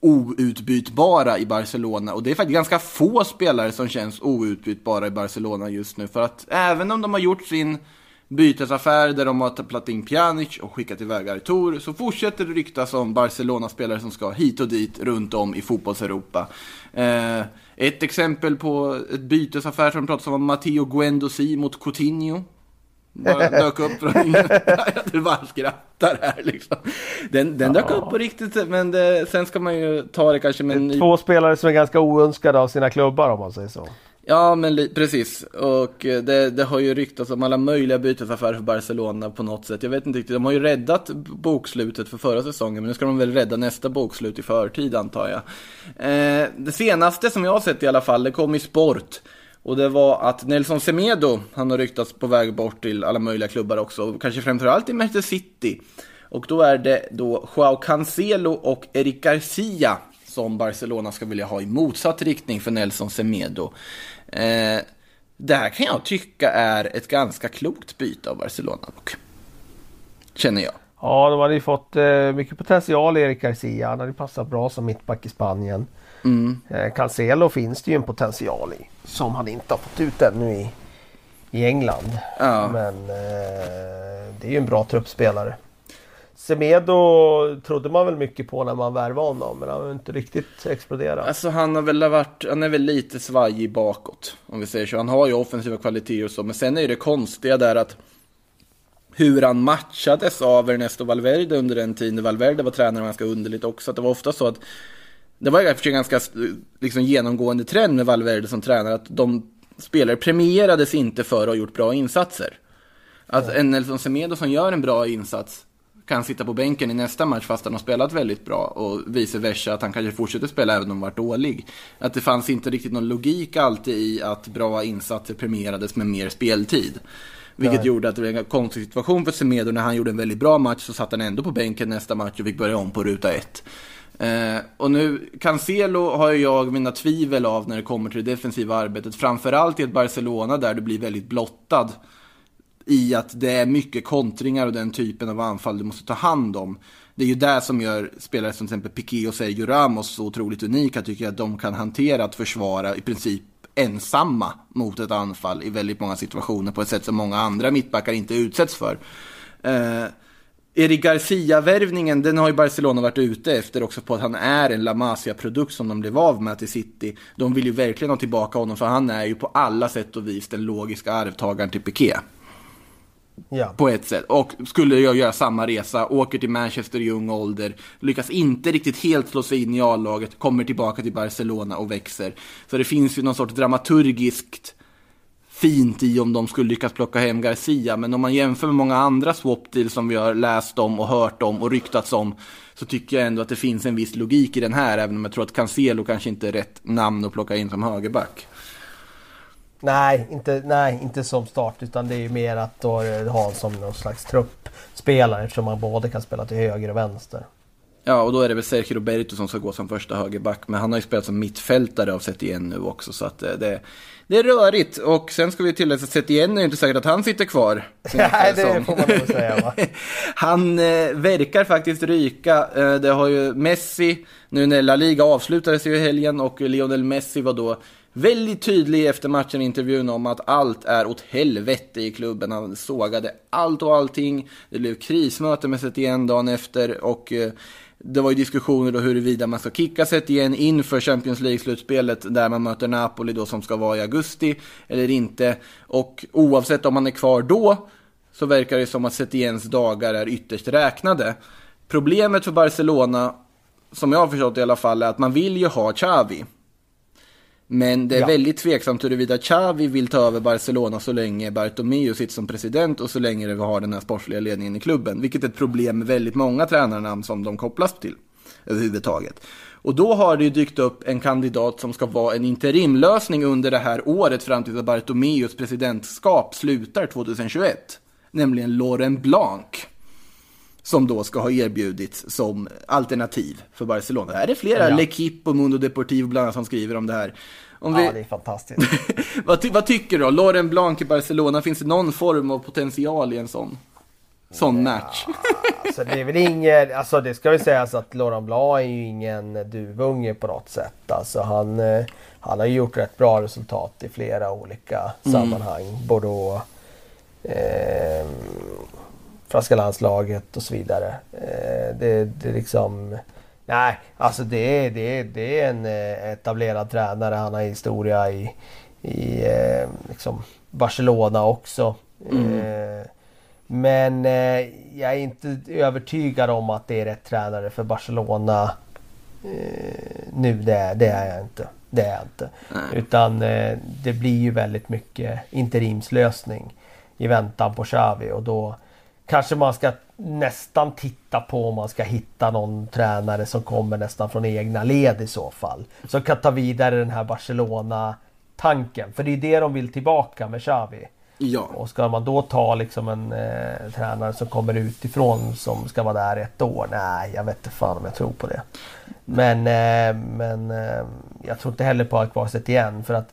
outbytbara i Barcelona. Och det är faktiskt ganska få spelare som känns outbytbara i Barcelona just nu. För att även om de har gjort sin bytesaffär där de har tagit in Pjanic och skickat iväg Artur så fortsätter det ryktas om Barcelona-spelare som ska hit och dit runt om i fotbollseuropa. Eh, ett exempel på ett bytesaffär som pratas om Matteo Guendouzi mot Coutinho. Bara [laughs] dök upp från Du [laughs] bara skrattar här liksom. Den, den dök upp på riktigt men det, sen ska man ju ta det kanske med en ny... Två spelare som är ganska oönskade av sina klubbar om man säger så. Ja, men precis. Och eh, det, det har ju ryktats om alla möjliga bytesaffärer för Barcelona på något sätt. Jag vet inte riktigt, de har ju räddat bokslutet för förra säsongen, men nu ska de väl rädda nästa bokslut i förtid antar jag. Eh, det senaste som jag har sett i alla fall, det kom i sport. Och det var att Nelson Semedo, han har ryktats på väg bort till alla möjliga klubbar också, och kanske framförallt i Manchester City. Och då är det då Joao Cancelo och Eric Garcia som Barcelona ska vilja ha i motsatt riktning för Nelson Semedo. Eh, det här kan jag tycka är ett ganska klokt byte av Barcelona dock. Känner jag. Ja, de hade ju fått eh, mycket potential Erik Garcia. Han hade passat bra som mittback i Spanien. Mm. Eh, Cancelo finns det ju en potential i. Som han inte har fått ut ännu i, i England. Ja. Men eh, det är ju en bra truppspelare. Semedo trodde man väl mycket på när man värvade honom. Men han har inte riktigt exploderat. Alltså han har väl varit, han är väl lite svajig bakåt. Om vi säger så. Han har ju offensiva kvaliteter och så. Men sen är ju det konstiga där att hur han matchades av Ernesto Valverde under den tiden. Valverde var tränare ganska underligt också. Att det var ofta så att det var en ganska liksom, genomgående trend med Valverde som tränare. Att de spelare premierades inte för att ha gjort bra insatser. Att en Nelson Semedo som gör en bra insats kan sitta på bänken i nästa match fast han har spelat väldigt bra och vice versa att han kanske fortsätter spela även om han varit dålig. Att det fanns inte riktigt någon logik alltid i att bra insatser premierades med mer speltid. Vilket Nej. gjorde att det blev en konstig situation för Semedo när han gjorde en väldigt bra match så satt han ändå på bänken nästa match och fick börja om på ruta ett. Eh, och nu, Cancelo har jag mina tvivel av när det kommer till det defensiva arbetet. Framförallt i ett Barcelona där du blir väldigt blottad i att det är mycket kontringar och den typen av anfall du måste ta hand om. Det är ju det som gör spelare som till exempel Piqué och Sergio Ramos så otroligt unika tycker jag att de kan hantera att försvara i princip ensamma mot ett anfall i väldigt många situationer på ett sätt som många andra mittbackar inte utsätts för. Eh, Erik Garcia-värvningen, den har ju Barcelona varit ute efter också på att han är en La Masia-produkt som de blev av med till City. De vill ju verkligen ha tillbaka honom för han är ju på alla sätt och vis den logiska arvtagaren till Piqué. Ja. På ett sätt. Och skulle jag göra samma resa, åker till Manchester i ung ålder, lyckas inte riktigt helt slå sig in i A-laget, kommer tillbaka till Barcelona och växer. Så det finns ju någon sorts dramaturgiskt fint i om de skulle lyckas plocka hem Garcia. Men om man jämför med många andra swap deals som vi har läst om och hört om och ryktats om så tycker jag ändå att det finns en viss logik i den här, även om jag tror att Cancelo kanske inte är rätt namn att plocka in som högerback. Nej, inte, nej, inte som start utan det är ju mer att då ha som någon slags truppspelare eftersom man både kan spela till höger och vänster. Ja, och då är det väl Sergio Roberto som ska gå som första högerback. Men han har ju spelat som mittfältare av Setien nu också. Så att eh, det, det är rörigt. Och sen ska vi tillägga att Setien är inte säkert att han sitter kvar. [laughs] Nej, det Som- får man nog säga va. [laughs] Han eh, verkar faktiskt ryka. Eh, det har ju Messi, nu när La Liga avslutades ju i helgen och Lionel Messi var då väldigt tydlig efter matchen i intervjun om att allt är åt helvete i klubben. Han sågade allt och allting. Det blev krismöte med igen dagen efter och eh, det var ju diskussioner då huruvida man ska kicka igen inför Champions League-slutspelet där man möter Napoli då som ska vara i augusti eller inte. Och oavsett om man är kvar då så verkar det som att Setiens dagar är ytterst räknade. Problemet för Barcelona, som jag har förstått i alla fall, är att man vill ju ha Xavi. Men det är Ja. väldigt tveksamt huruvida Xavi vill ta över Barcelona så länge Bartomeu sitter som president och så länge vi har den här sportsliga ledningen i klubben. Vilket är ett problem med väldigt många tränarnamn som de kopplas till överhuvudtaget. Och då har det ju dykt upp en kandidat som ska vara en interimlösning under det här året fram till att Bartomeus presidentskap slutar 2021. Nämligen Laurent Blanc. Som då ska ha erbjudits som alternativ för Barcelona. Det här är flera, Ja. L'Equipe och Mundo Deportivo bland annat som skriver om det här. Om vi... Ja, det är fantastiskt. [laughs] vad, ty- vad tycker du då? Laurent Blanc i Barcelona, finns det någon form av potential i en sån, sån match? [laughs] Alltså det är väl ingen, alltså det ska väl sägas att Laurent Blanc är ju ingen duvunge på något sätt. Alltså han, eh, han har ju gjort rätt bra resultat i flera olika sammanhang. Bordeaux, eh, franska landslaget och så vidare. Eh, det, det är liksom... Nej, alltså det är, det det är en eh, etablerad tränare. Han har historia i, i eh, liksom Barcelona också. Eh, men jag är inte övertygad om att det är rätt tränare för Barcelona nu. Det, är- det är jag inte. Det är jag inte. Utan eh, det blir ju väldigt mycket interimslösning i väntan på Xavi och då kanske man ska nästan titta på om man ska hitta någon tränare som kommer nästan från egna led i så fall. Som kan ta vidare den här Barcelona-tanken. För det är det de vill tillbaka med Xavi. Ja. Och ska man då ta liksom en eh, tränare som kommer utifrån som ska vara där ett år? Nej, jag vet inte fan om jag tror på det. Men, eh, men eh, jag tror inte heller på att kvar Setien för att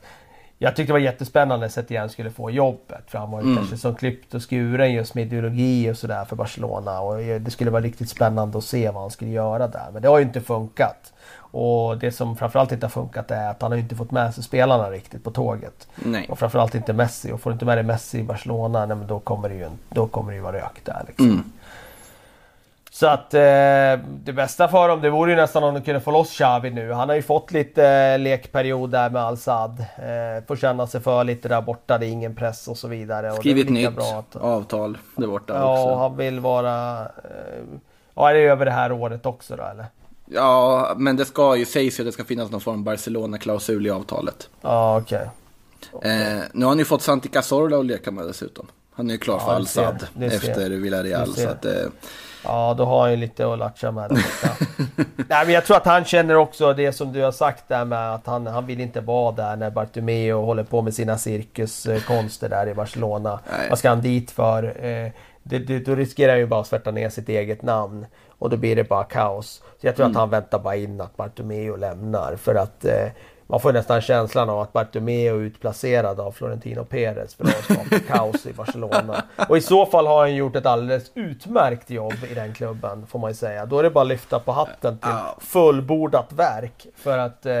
jag tyckte det var jättespännande att Setien skulle få jobbet. För han var ju kanske som klippt och skuren just med ideologi och sådär för Barcelona. Och det skulle vara riktigt spännande att se vad han skulle göra där. Men det har ju inte funkat. Och det som framförallt inte har funkat är att han har inte fått med sig spelarna riktigt på tåget. Nej. Och framförallt inte Messi. Och får du inte med dig Messi i Barcelona, nej, men då kommer det ju, då kommer det ju vara rök där. Liksom. Så att eh, det bästa för dem det vore ju nästan om de kunde få loss Xavi nu. Han har ju fått lite eh, lekperiod där med Al-Sad. Eh, får känna sig för lite där borta, det är ingen press och så vidare. Skrivit nytt bra att- avtal där borta Ja, också. han vill vara... Eh, ja, är det över det här året också då eller? Ja, men det ska ju sägs att det ska finnas någon form av Barcelona-klausul i avtalet. Ja, okej. Eh, nu har han ju fått Santi Cazorla att leka med dessutom. Han är ju klar för Ja, du ser. efter Villarreal. Så att, eh, Ja, då har han ju lite att latcha med. [laughs] Nej, men jag tror att han känner också det som du har sagt där med att han, han vill inte vara där när Bartomeu håller på med sina cirkuskonster där i Barcelona. Nej. Vad ska han dit för? Eh, det, det, då riskerar han ju bara att svärta ner sitt eget namn. Och då blir det bara kaos. Så jag tror att han väntar bara in att Bartomeu lämnar. För att eh, man får nästan känslan av att Bartomeu är utplacerad av Florentino Perez för att skapa [laughs] kaos i Barcelona. Och i så fall har han gjort ett alldeles utmärkt jobb i den klubben får man ju säga. Då är det bara att lyfta på hatten till fullbordat verk. För att eh,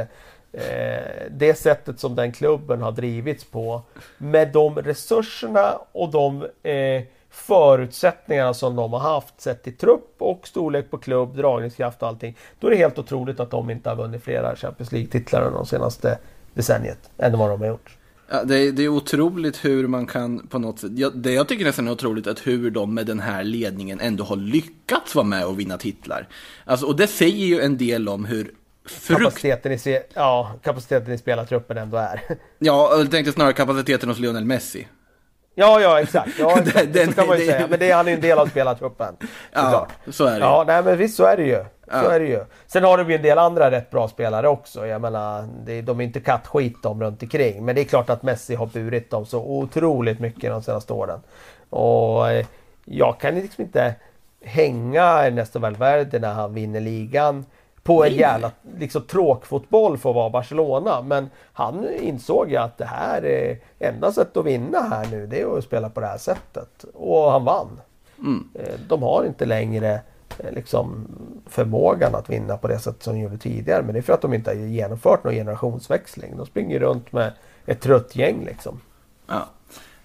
eh, det sättet som den klubben har drivits på med de resurserna och de eh, förutsättningarna som de har haft sett till trupp och storlek på klubb, dragningskraft och allting. Då är det helt otroligt att de inte har vunnit flera Champions League-titlar de senaste decenniet än vad de har gjort. Ja, det, är, det är otroligt hur man kan på något sätt, jag, det jag tycker nästan är otroligt att hur de med den här ledningen ändå har lyckats vara med och vinna titlar. Alltså, och det säger ju en del om hur frukt... Kapaciteten i, ja, kapaciteten i spelartruppen ändå är. Ja, jag tänkte snarare kapaciteten hos Lionel Messi. Ja, ja exakt. Ja, [laughs] exakt. Den- så kan man ju det- säga. Men det är han är ju en del av spelartruppen. Ja, så är det ju. Ja, nej men visst så är det ju. Så Ja. är det ju. Sen har de ju en del andra rätt bra spelare också. Jag menar, det, de är inte kattskit de runt omkring. Men det är klart att Messi har burit dem så otroligt mycket de senaste åren. Och eh, jag kan liksom inte hänga Ernesto Valverde när han vinner ligan på en jävla liksom, tråkfotboll för att vara Barcelona. Men han insåg ju att det här är enda sättet att vinna här nu. Det är att spela på det här sättet. Och han vann. Eh, De har inte längre eh, liksom, förmågan att vinna på det sätt som de gjorde tidigare. Men det är för att de inte har genomfört någon generationsväxling. De springer runt med ett trött gäng liksom. Ja.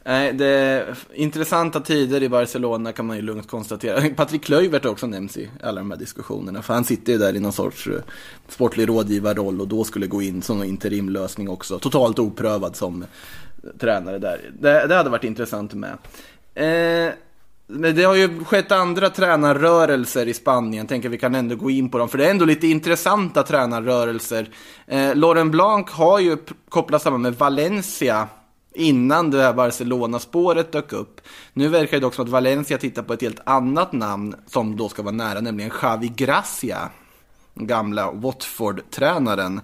Nej, det är intressanta tider i Barcelona kan man ju lugnt konstatera. [laughs] Patrik Kluivert också nämns i alla de här diskussionerna. För han sitter ju där i någon sorts eh, sportlig rådgivarroll och då skulle gå in som en interimlösning också. Totalt oprövad som eh, tränare där. Det, det hade varit intressant med. Eh, det har ju skett andra tränarrörelser i Spanien, tänker vi kan ändå gå in på dem, för det är ändå lite intressanta tränarrörelser. Eh, Laurent Blanc har ju kopplat samman med Valencia innan det här Barcelona-spåret dök upp. Nu verkar det dock som att Valencia tittar på ett helt annat namn som då ska vara nära, nämligen Xavi Gracia. Gamla Watford-tränaren.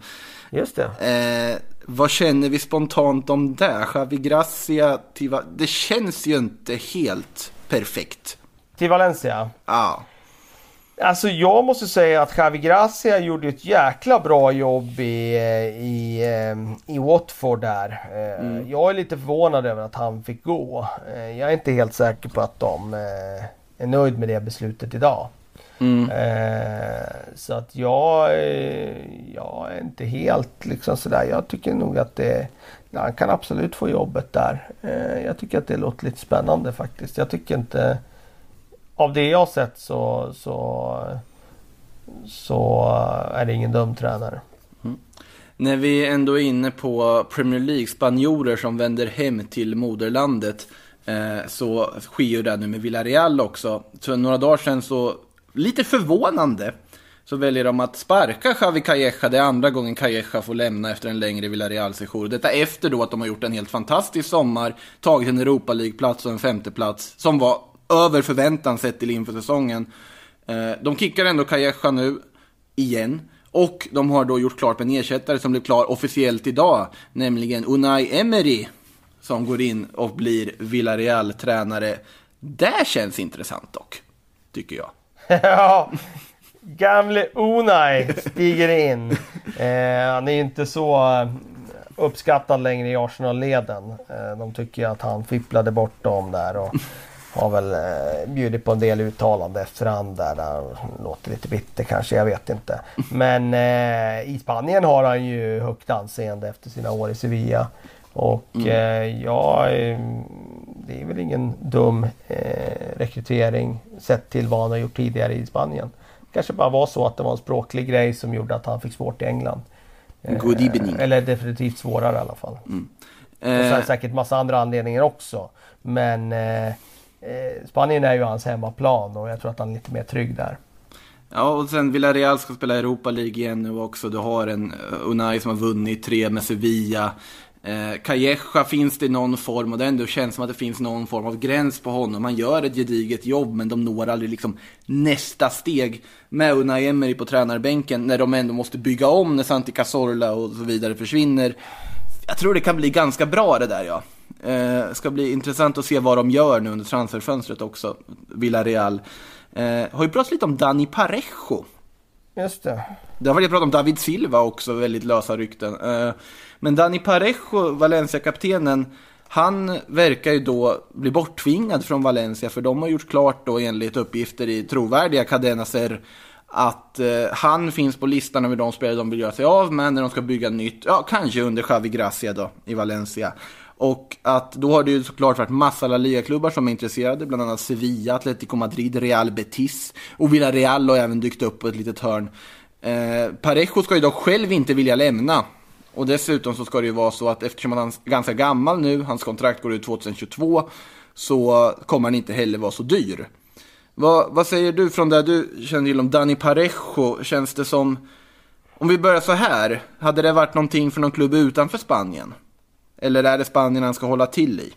Just det. Eh, vad känner vi spontant om det? Xavi Gracia, till, det känns ju inte helt perfekt. Till Valencia. Ja, Alltså jag måste säga att Javi Gracia gjorde ett jäkla bra jobb i, eh, i, eh, i Watford där. Eh, Jag är lite förvånad över att han fick gå. Eh, Jag är inte helt säker på att de är nöjd med det beslutet idag. Eh, så att jag, jag är inte helt liksom sådär. Jag tycker nog att det, han kan absolut få jobbet där. Jag tycker att det låter lite spännande faktiskt. Jag tycker inte, av det jag har sett så, så, så är det ingen dum tränare. Mm. När vi ändå är inne på Premier League, spanjorer som vänder hem till moderlandet, eh, så sker ju det nu med Villarreal också. Så några dagar sedan så, lite förvånande, så väljer de att sparka Javi Calleja. Det är andra gången Calleja får lämna efter en längre Villarreal-session. Detta efter då att de har gjort en helt fantastisk sommar, tagit en Europa League-plats och en femteplats, som var över förväntan sett till inför säsongen. Eh, de kickar ändå Calleja nu, igen. Och de har då gjort klart med en ersättare som blev klar officiellt idag, nämligen Unai Emery, som går in och blir Villarreal-tränare. Det känns intressant dock, tycker jag. [laughs] ja, gamle Unai stiger in. Eh, han är ju inte så eh, uppskattad längre i Arsenal-leden. Eh, de tycker ju att han fipplade bort dem där och har väl eh, bjudit på en del uttalande efterhand där. där låter lite bitter kanske, jag vet inte. Men eh, i Spanien har han ju högt anseende efter sina år i Sevilla. Och eh, ja, eh, det är väl ingen dum eh, rekrytering sett till vad han har gjort tidigare i Spanien. kanske bara var så att det var en språklig grej som gjorde att han fick svårt i England. Eh, Good evening. Eller definitivt svårare i alla fall. Och sen Eh, säkert massa andra anledningar också. Men Eh, Spanien är ju hans hemmaplan och jag tror att han är lite mer trygg där. ja, och sen Villarreal ska spela Europa League igen nu också. Du har en eh, Unai som har vunnit tre med Sevilla. Eh, Calleja finns det i någon form och det ändå känns som att det finns någon form av gräns på honom. Han gör ett gediget jobb men de når aldrig liksom nästa steg med Unai Emery på tränarbänken när de ändå måste bygga om när Santi Cazorla och så vidare försvinner. Jag tror det kan bli ganska bra det där ja. Eh, ska bli intressant att se vad de gör nu under transferfönstret också, Villarreal. Eh, har ju pratat lite om Dani Parejo. Just det. Det har varit pratat om David Silva också, väldigt lösa rykten. Eh, Men Dani Parejo, Valencia-kaptenen, han verkar ju då bli borttvingad från Valencia, för de har gjort klart då enligt uppgifter i trovärdiga Cadena Ser att eh, han finns på listan över de spelare de vill göra sig av med när de ska bygga nytt, ja kanske under Javi Gracia då i Valencia. Och att då har det ju såklart varit massa La Liga-klubbar som är intresserade, bland annat Sevilla, Atletico Madrid, Real Betis och Villarreal har även dykt upp på ett litet hörn. Eh, Parejo ska ju dock själv inte vilja lämna. Och dessutom så ska det ju vara så att eftersom han är ganska gammal nu, hans kontrakt går ut 2022, så kommer han inte heller vara så dyr. Vad, vad säger du från det du känner till om Dani Parejo? Känns det som, om vi börjar så här, hade det varit någonting för någon klubb utanför Spanien? Eller är det Spanien han ska hålla till i?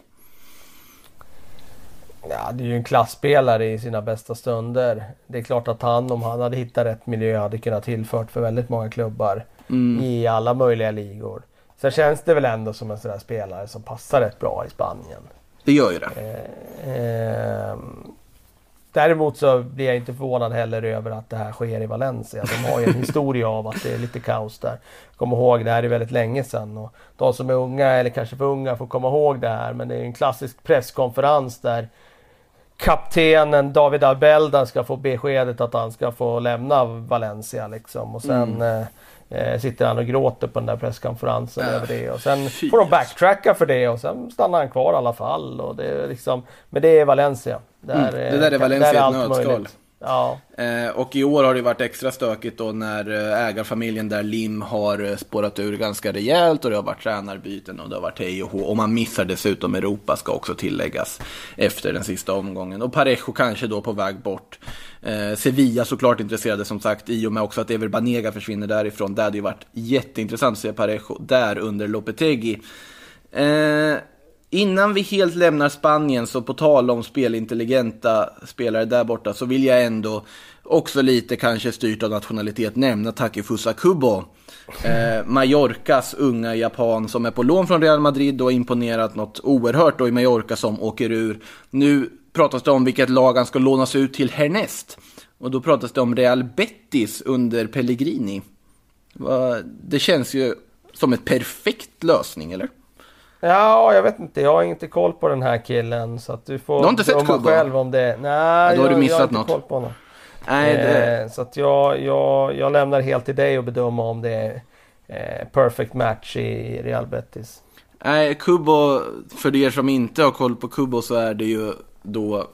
Ja, det är ju en klassspelare i sina bästa stunder. Det är klart att han, om han hade hittat rätt miljö, hade kunnat tillfört för väldigt många klubbar i alla möjliga ligor. Sen känns det väl ändå som en sån där spelare som passar rätt bra i Spanien. Det gör ju det. Ehm, däremot så blir jag inte förvånad heller över att det här sker i Valencia. De har ju en historia av att det är lite kaos där. Kom ihåg, det här är väldigt länge sedan. Och de som är unga, eller kanske för unga, får komma ihåg det här. Men det är en klassisk presskonferens där kaptenen David Albelda ska få beskedet att han ska få lämna Valencia liksom. Och sen eh, eh, sitter han och gråter på den där presskonferensen över det. Och sen får de backtracka för det och sen stannar han kvar i alla fall. Och det är liksom, men det är Valencia. Där, Mm, det där är Valencia i ett nötskal. Ja. Eh, och i år har det varit extra stökigt då när eh, ägarfamiljen där Lim har spårat ur ganska rejält och det har varit tränarbyten och det har varit hej och hå. Och man missar dessutom Europa ska också tilläggas efter den sista omgången. Och Parejo kanske då på väg bort. Eh, Sevilla såklart intresserade som sagt i och med också att Ever Banega försvinner därifrån. Det hade ju varit jätteintressant att se Parejo där under Lopetegui. Eh, Innan vi helt lämnar Spanien, så på tal om spelintelligenta spelare där borta, så vill jag ändå också lite kanske styrt av nationalitet nämna Takifusa Kubo. Eh, Mallorcas unga japan som är på lån från Real Madrid och har imponerat något oerhört då i Mallorca som åker ur. Nu pratas det om vilket lag han ska lånas ut till härnäst. Och då pratas det om Real Betis under Pellegrini. Det känns ju som ett perfekt lösning, eller? Ja, jag vet inte. Jag har inte koll på den här killen. Så att du får Du har inte sett Kubo? själv om det. Nej, Ja, då har du jag, jag missat har inte något. koll på honom. Nej, det, Eh, så att jag, jag, jag lämnar helt till dig att bedöma om det är eh, perfect match i Real Betis. nej, Kubo, för er som inte har koll på Kubo så är det ju då,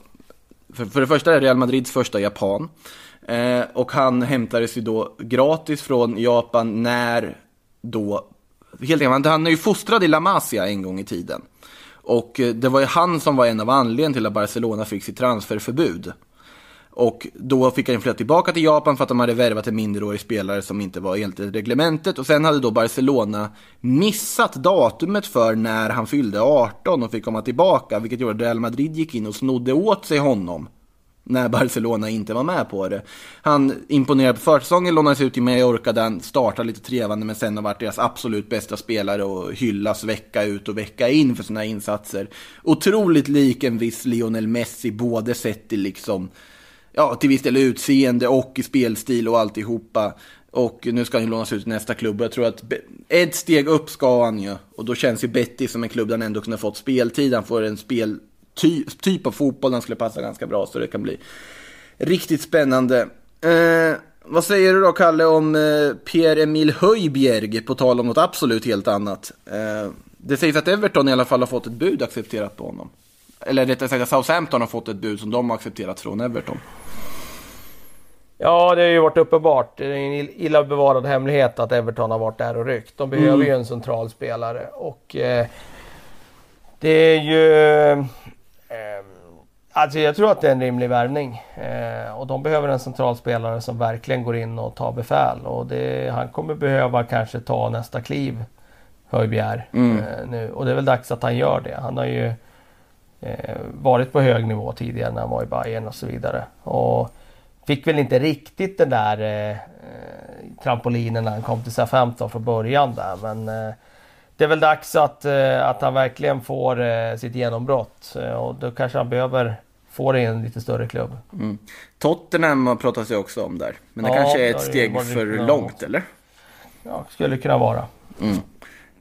för, för det första är det Real Madrids första japan. Eh, och han hämtades ju då gratis från Japan när då, helt enkelt, han är ju fostrad i La Masia en gång i tiden. Och eh, det var ju han som var en av anledningarna till att Barcelona fick sitt transferförbud. Och då fick han flytta tillbaka till Japan för att de hade värvat en minderårig spelare som inte var enligt reglementet. Och sen hade då Barcelona missat datumet för när han fyllde 18 och fick komma tillbaka. Vilket gjorde att Real Madrid gick in och snodde åt sig honom. När Barcelona inte var med på det. Han imponerade på försäsongen, lånades ut i Mallorca där han startade lite trevande men sen har varit deras absolut bästa spelare och hyllas vecka ut och vecka in för sina insatser. Otroligt lik en viss Lionel Messi, både sett till liksom ja, till viss del utseende och i spelstil och alltihopa. Och nu ska han ju lånas ut till nästa klubb. och Jag tror att ett steg upp ska han ju. Och då känns ju Betty som en klubb där han ändå kunde fått speltid. Han får en spel speltyp typ av fotboll den skulle passa ganska bra. Så det kan bli riktigt spännande. Eh, vad säger du då Kalle om eh, Pierre-Emil Höjbjerg på tal om något absolut helt annat? Eh, det sägs att Everton i alla fall har fått ett bud accepterat på honom. Eller rättare sagt Southampton har fått ett bud som de har accepterat från Everton. Ja, det har ju varit uppenbart. Det är en ill- illa bevarad hemlighet att Everton har varit där och ryckt. De behöver ju en central spelare och eh, det är ju... Eh, alltså jag tror att det är en rimlig värvning. Eh, och de behöver en central spelare som verkligen går in och tar befäl. Och det, han kommer behöva kanske ta nästa kliv, Höjbjer, Mm. eh, nu. Och det är väl dags att han gör det. Han har ju eh, varit på hög nivå tidigare när han var i Bayern och så vidare. Och fick väl inte riktigt den där eh, eh, trampolinen när han kom till SA-15 från början där. Men eh, det är väl dags att, eh, att han verkligen får eh, sitt genombrott. Eh, och då kanske han behöver få det i en lite större klubb. Mm. Tottenham pratas ju också om där. Men det Ja, kanske är ett steg för långt, eller? Ja, skulle kunna vara.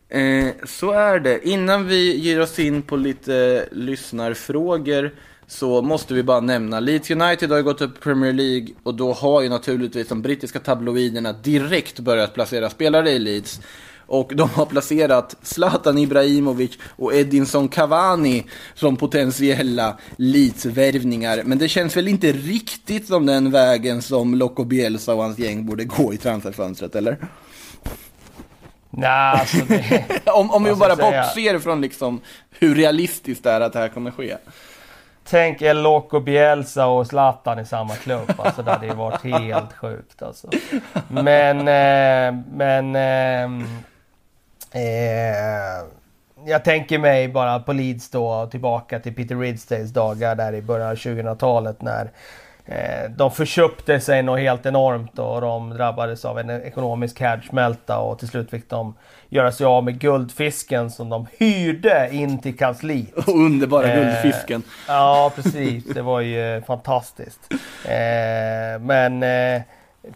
Eh, så är det. Innan vi ger oss in på lite lyssnarfrågor så måste vi bara nämna Leeds United har ju gått upp i Premier League och då har ju naturligtvis de brittiska tabloiderna direkt börjat placera spelare i Leeds. Och de har placerat Zlatan Ibrahimovic och Edinson Cavani som potentiella Leeds-värvningar. Men det känns väl inte riktigt som den vägen som Loco Bielsa och hans gäng borde gå i transferfönstret, eller? Nej, alltså det... [laughs] Om, om vi bara säga? bortser från liksom hur realistiskt det är att det här kommer ske. Tänk El Loco Bielsa och Zlatan i samma klubb. Alltså det hade ju varit helt sjukt alltså. Men, eh, men... Eh, eh, jag tänker mig bara på Leeds då tillbaka till Peter Ridsdales dagar där i början av 2000-talet när eh, de förköpte sig något helt enormt och de drabbades av en ekonomisk härdsmälta och till slut fick de göra sig av med guldfisken som de hyrde in till kansliet. Och [laughs] underbara Eh, guldfisken. Ja, precis. Det var ju fantastiskt. Eh, men eh,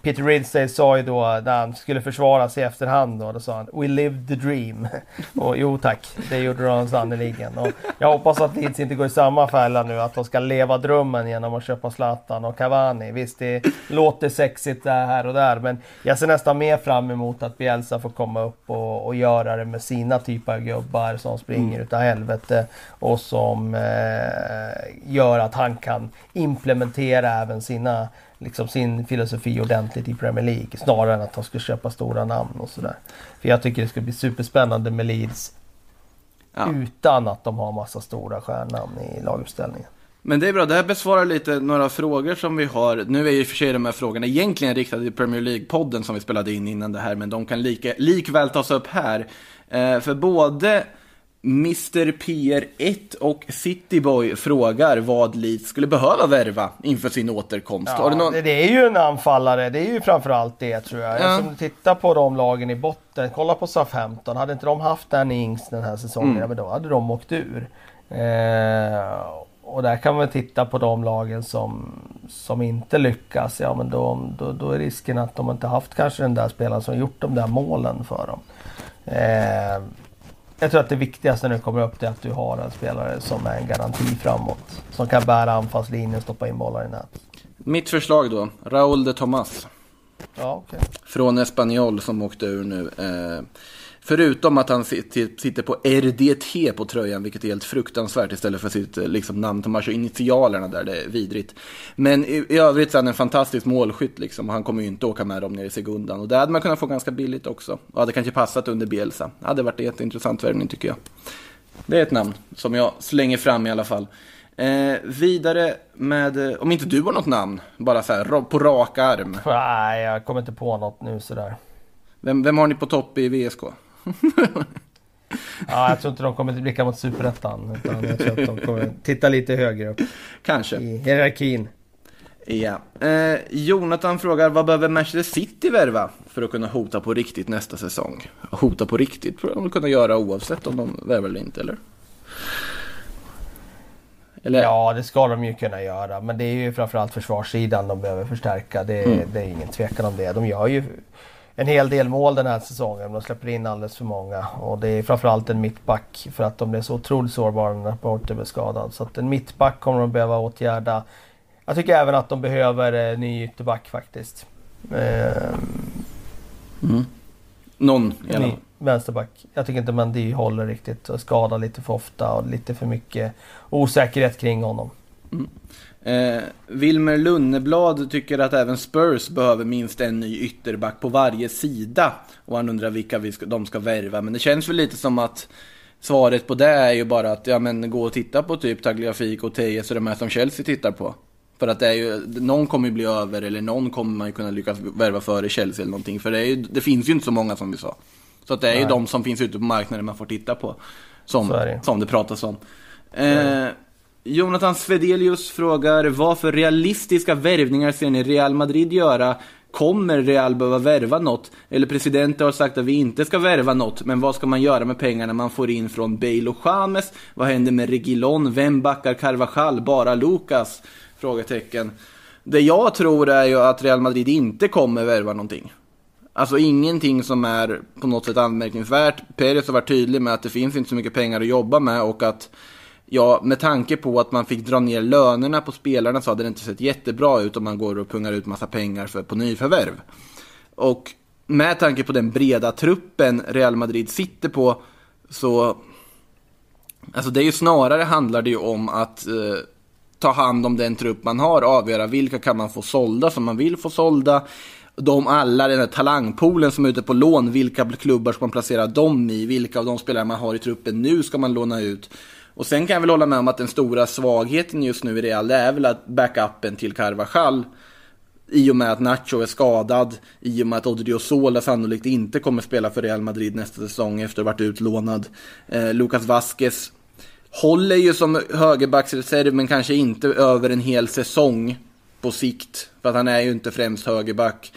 Peter Ridsdale sa ju då när han skulle försvara sig i efterhand då, då sa han We lived the dream. [laughs] Och jo tack, det gjorde de sannerligen. Och jag hoppas att Leeds inte går i samma fälla nu, att de ska leva drömmen genom att köpa Zlatan och Cavani. Visst, det låter sexigt där här och där, men jag ser nästan mer fram emot att Bielsa får komma upp och, och göra det med sina typer av gubbar som springer utav helvete och som eh, gör att han kan implementera även sina liksom sin filosofi ordentligt i Premier League snarare än att de ska köpa stora namn och sådär. För jag tycker det ska bli superspännande med Leeds Ja. utan att de har massa stora stjärnnamn i laguppställningen. Men det är bra, det här besvarar lite några frågor som vi har. Nu är ju för sig de här frågorna egentligen riktade till Premier League-podden som vi spelade in innan det här, men de kan lika, likväl tas upp här. Eh, för både Mr PR1 och Cityboy frågar vad Leeds skulle behöva värva inför sin återkomst. har du någon... det, det är ju en anfallare, det är ju framförallt det tror jag. Ja. Om du tittar på de lagen i botten, kolla på Southampton. Hade inte de haft Danny Ings den här säsongen, Mm. ja, men då hade de åkt ur. Eh, och där kan man titta på de lagen som, som inte lyckas. Ja men då, då, då är risken att de inte haft kanske den där spelaren som gjort de där målen för dem. Eh, jag tror att det viktigaste när du kommer upp det är att du har en spelare som är en garanti framåt. Som kan bära anfallslinjen och stoppa in bollar i nät. Mitt förslag då, Raúl de Tomas. Ja, okej. Från Espanyol som åkte ur nu. Eh, förutom att han sit- sitter på RDT på tröjan, vilket är helt fruktansvärt istället för sitt liksom, namn. De har så initialerna där, det är vidrigt. Men i, i övrigt så är han en fantastisk målskytt liksom. Och han kommer ju inte åka med dem ner i segundan. Och det hade man kunnat få ganska billigt också. Och hade kanske passat under Bielsa. Det hade varit en jätteintressant värvning tycker jag. Det är ett namn som jag slänger fram i alla fall. Eh, vidare med, eh, om inte du har något namn, bara så här på rak arm. Nej, jag kommer inte på något nu sådär. Vem, vem har ni på topp i VSK? [laughs] Ja, jag tror inte de kommer att blicka mot Superettan. Utan jag tror att de kommer titta lite högre upp Kanske. i hierarkin. Ja. Eh, Jonathan frågar, vad behöver Manchester City värva för att kunna hota på riktigt nästa säsong? Hota på riktigt tror jag de kunna göra oavsett om de värvar eller inte, eller? Eller? Ja, det ska de ju kunna göra. Men det är ju framförallt försvarssidan de behöver förstärka. Det, Mm. det är ingen tvekan om det. De gör ju en hel del mål den här säsongen. De släpper in alldeles för många. Och det är framförallt en mittback. För att de blev så otroligt sårbara när Porter blev skadad. Så att en mittback kommer de behöva åtgärda. Jag tycker även att de behöver eh, ny ytterback faktiskt. Eh, Någon i alla fall. vänsterback. Jag tycker inte Mendy håller riktigt. Och skadar lite för ofta och lite för mycket osäkerhet kring honom. Eh, Wilmer Lunneblad tycker att även Spurs behöver minst en ny ytterback på varje sida. Och han undrar vilka vi ska, de ska värva. Men det känns väl lite som att svaret på det är ju bara att ja, men gå och titta på typ Tagliafico och Tejes och de här som Chelsea tittar på. För att det är ju, någon kommer ju bli över eller någon kommer man ju kunna lyckas värva före Chelsea eller någonting. För det, ju, det finns ju inte så många som vi sa. Så att det är ju Nej. de som finns ute på marknaden man får titta på. Som, som det pratas om. Eh, Jonathan Svedelius frågar vad för realistiska värvningar ser ni Real Madrid göra? Kommer Real behöva värva något? Eller presidenten har sagt att vi inte ska värva något, men vad ska man göra med pengarna man får in från Bale och James? Vad händer med Regilon? Vem backar Carvajal? Bara Lucas? Frågetecken. Det jag tror är ju att Real Madrid inte kommer värva någonting. Alltså ingenting som är på något sätt anmärkningsvärt. Perez har varit tydlig med att det finns inte så mycket pengar att jobba med och att Ja, med tanke på att man fick dra ner lönerna på spelarna så hade det inte sett jättebra ut om man går och pungar ut massa pengar för, på nyförvärv. Och med tanke på den breda truppen Real Madrid sitter på så... Alltså det är ju snarare handlar det ju om att eh, ta hand om den trupp man har, avgöra vilka kan man få sålda som man vill få sålda. De alla, den här talangpoolen som är ute på lån, vilka klubbar ska man placera dem i? Vilka av de spelare man har i truppen nu ska man låna ut? Och sen kan jag väl hålla med om att den stora svagheten just nu i Real, det är väl att backupen till Carvajal i och med att Nacho är skadad, i och med att Odriozola sannolikt inte kommer spela för Real Madrid nästa säsong efter att ha varit utlånad. Eh, Lucas Vasquez håller ju som högerbacksreserv men kanske inte över en hel säsong på sikt. För att han är ju inte främst högerback.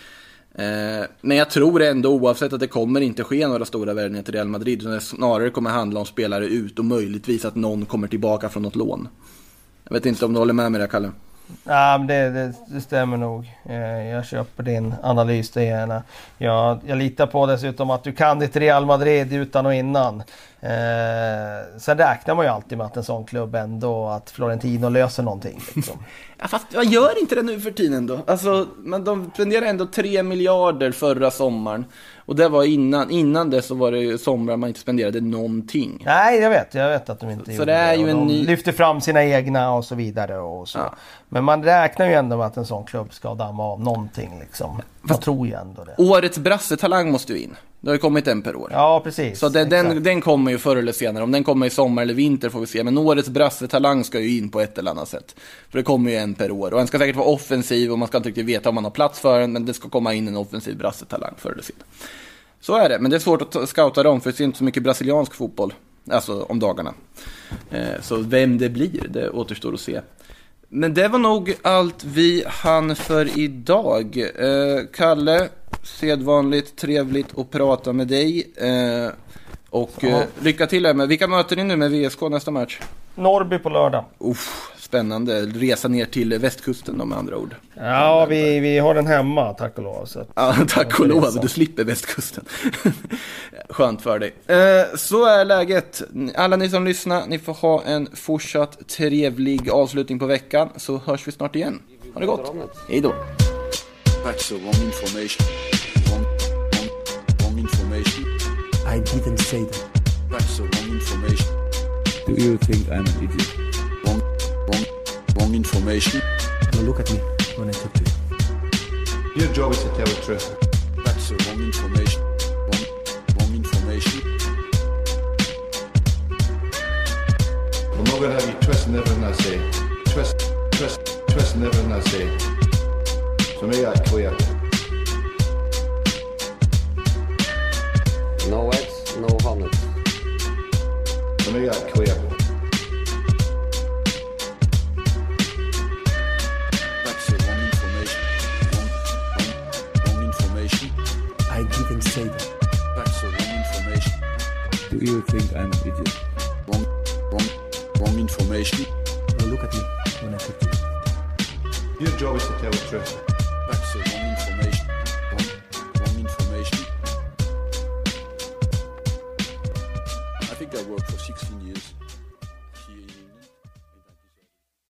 Eh, men jag tror ändå oavsett att det kommer inte ske några stora värvningar till Real Madrid. Utan det snarare kommer handla om spelare ut och möjligtvis att någon kommer tillbaka från något lån. Jag vet inte om du håller med mig där Kalle? Ja, men det, det, det stämmer nog. Eh, jag köper din analys det gärna. Jag, jag litar på dessutom att du kan ditt Real Madrid utan och innan. Eh, sen räknar man ju alltid med att en sån klubb ändå, att Florentino löser någonting. Liksom. [laughs] Ja, fast jag gör inte det nu för tiden då. Alltså, men de spenderade ändå 3 miljarder förra sommaren. Och det var innan, innan det så var det somrar man inte spenderade någonting. Nej, jag vet. Jag vet att de inte Så gjorde det är ju Och en de ny- lyfter fram sina egna och så vidare. Och så. Ja. Men man räknar ju ändå med att en sån klubb ska damma av någonting. Liksom. Jag tror ju ändå det. Årets brassetalang måste ju in. Det har ju kommit en per år. Ja, precis. Så det, den, den kommer ju förr eller senare. Om den kommer i sommar eller vinter får vi se. Men årets brassetalang ska ju in på ett eller annat sätt. För det kommer ju en per år. Och den ska säkert vara offensiv och man ska inte riktigt veta om man har plats för den. Men det ska komma in en offensiv brassetalang förr eller senare. Så är det. Men det är svårt att ta- scouta dem för det är inte så mycket brasiliansk fotboll. Alltså om dagarna. Eh, så vem det blir, det återstår att se. Men det var nog allt vi hann för idag. Eh, Kalle, sedvanligt trevligt att prata med dig. Eh, och eh, lycka till med, vilka möter ni nu med VSK nästa match? Norrby på lördag. Uff, spännande, resa ner till västkusten då med andra ord. Ja, vi, vi har den hemma tack och lov. Så Ja, tack och lov, du slipper västkusten. [laughs] Skönt för dig. Eh, så är läget. Alla ni som lyssnar, ni får ha en fortsatt trevlig avslutning på veckan, så hörs vi snart igen. Ha det gott. Hej då. That's the wrong information. Wrong, wrong, wrong information. I didn't say that. That's the wrong information. Do you think I'm an idiot? Wrong, wrong, wrong information. Now look at me when I talk to you. Your job is to tell the truth. That's the wrong information. Wrong, wrong information. I'm not going to have you twisting everything I say. Twist, twist, twisting everything I say. So make that clear. No eggs, no honey. So make that clear. You think I'm an idiot? Wrong, wrong, wrong information. Now look at me when I talk to you. Your job is to tell the truth. That's the wrong information. Wrong, wrong information. I think I worked for six years.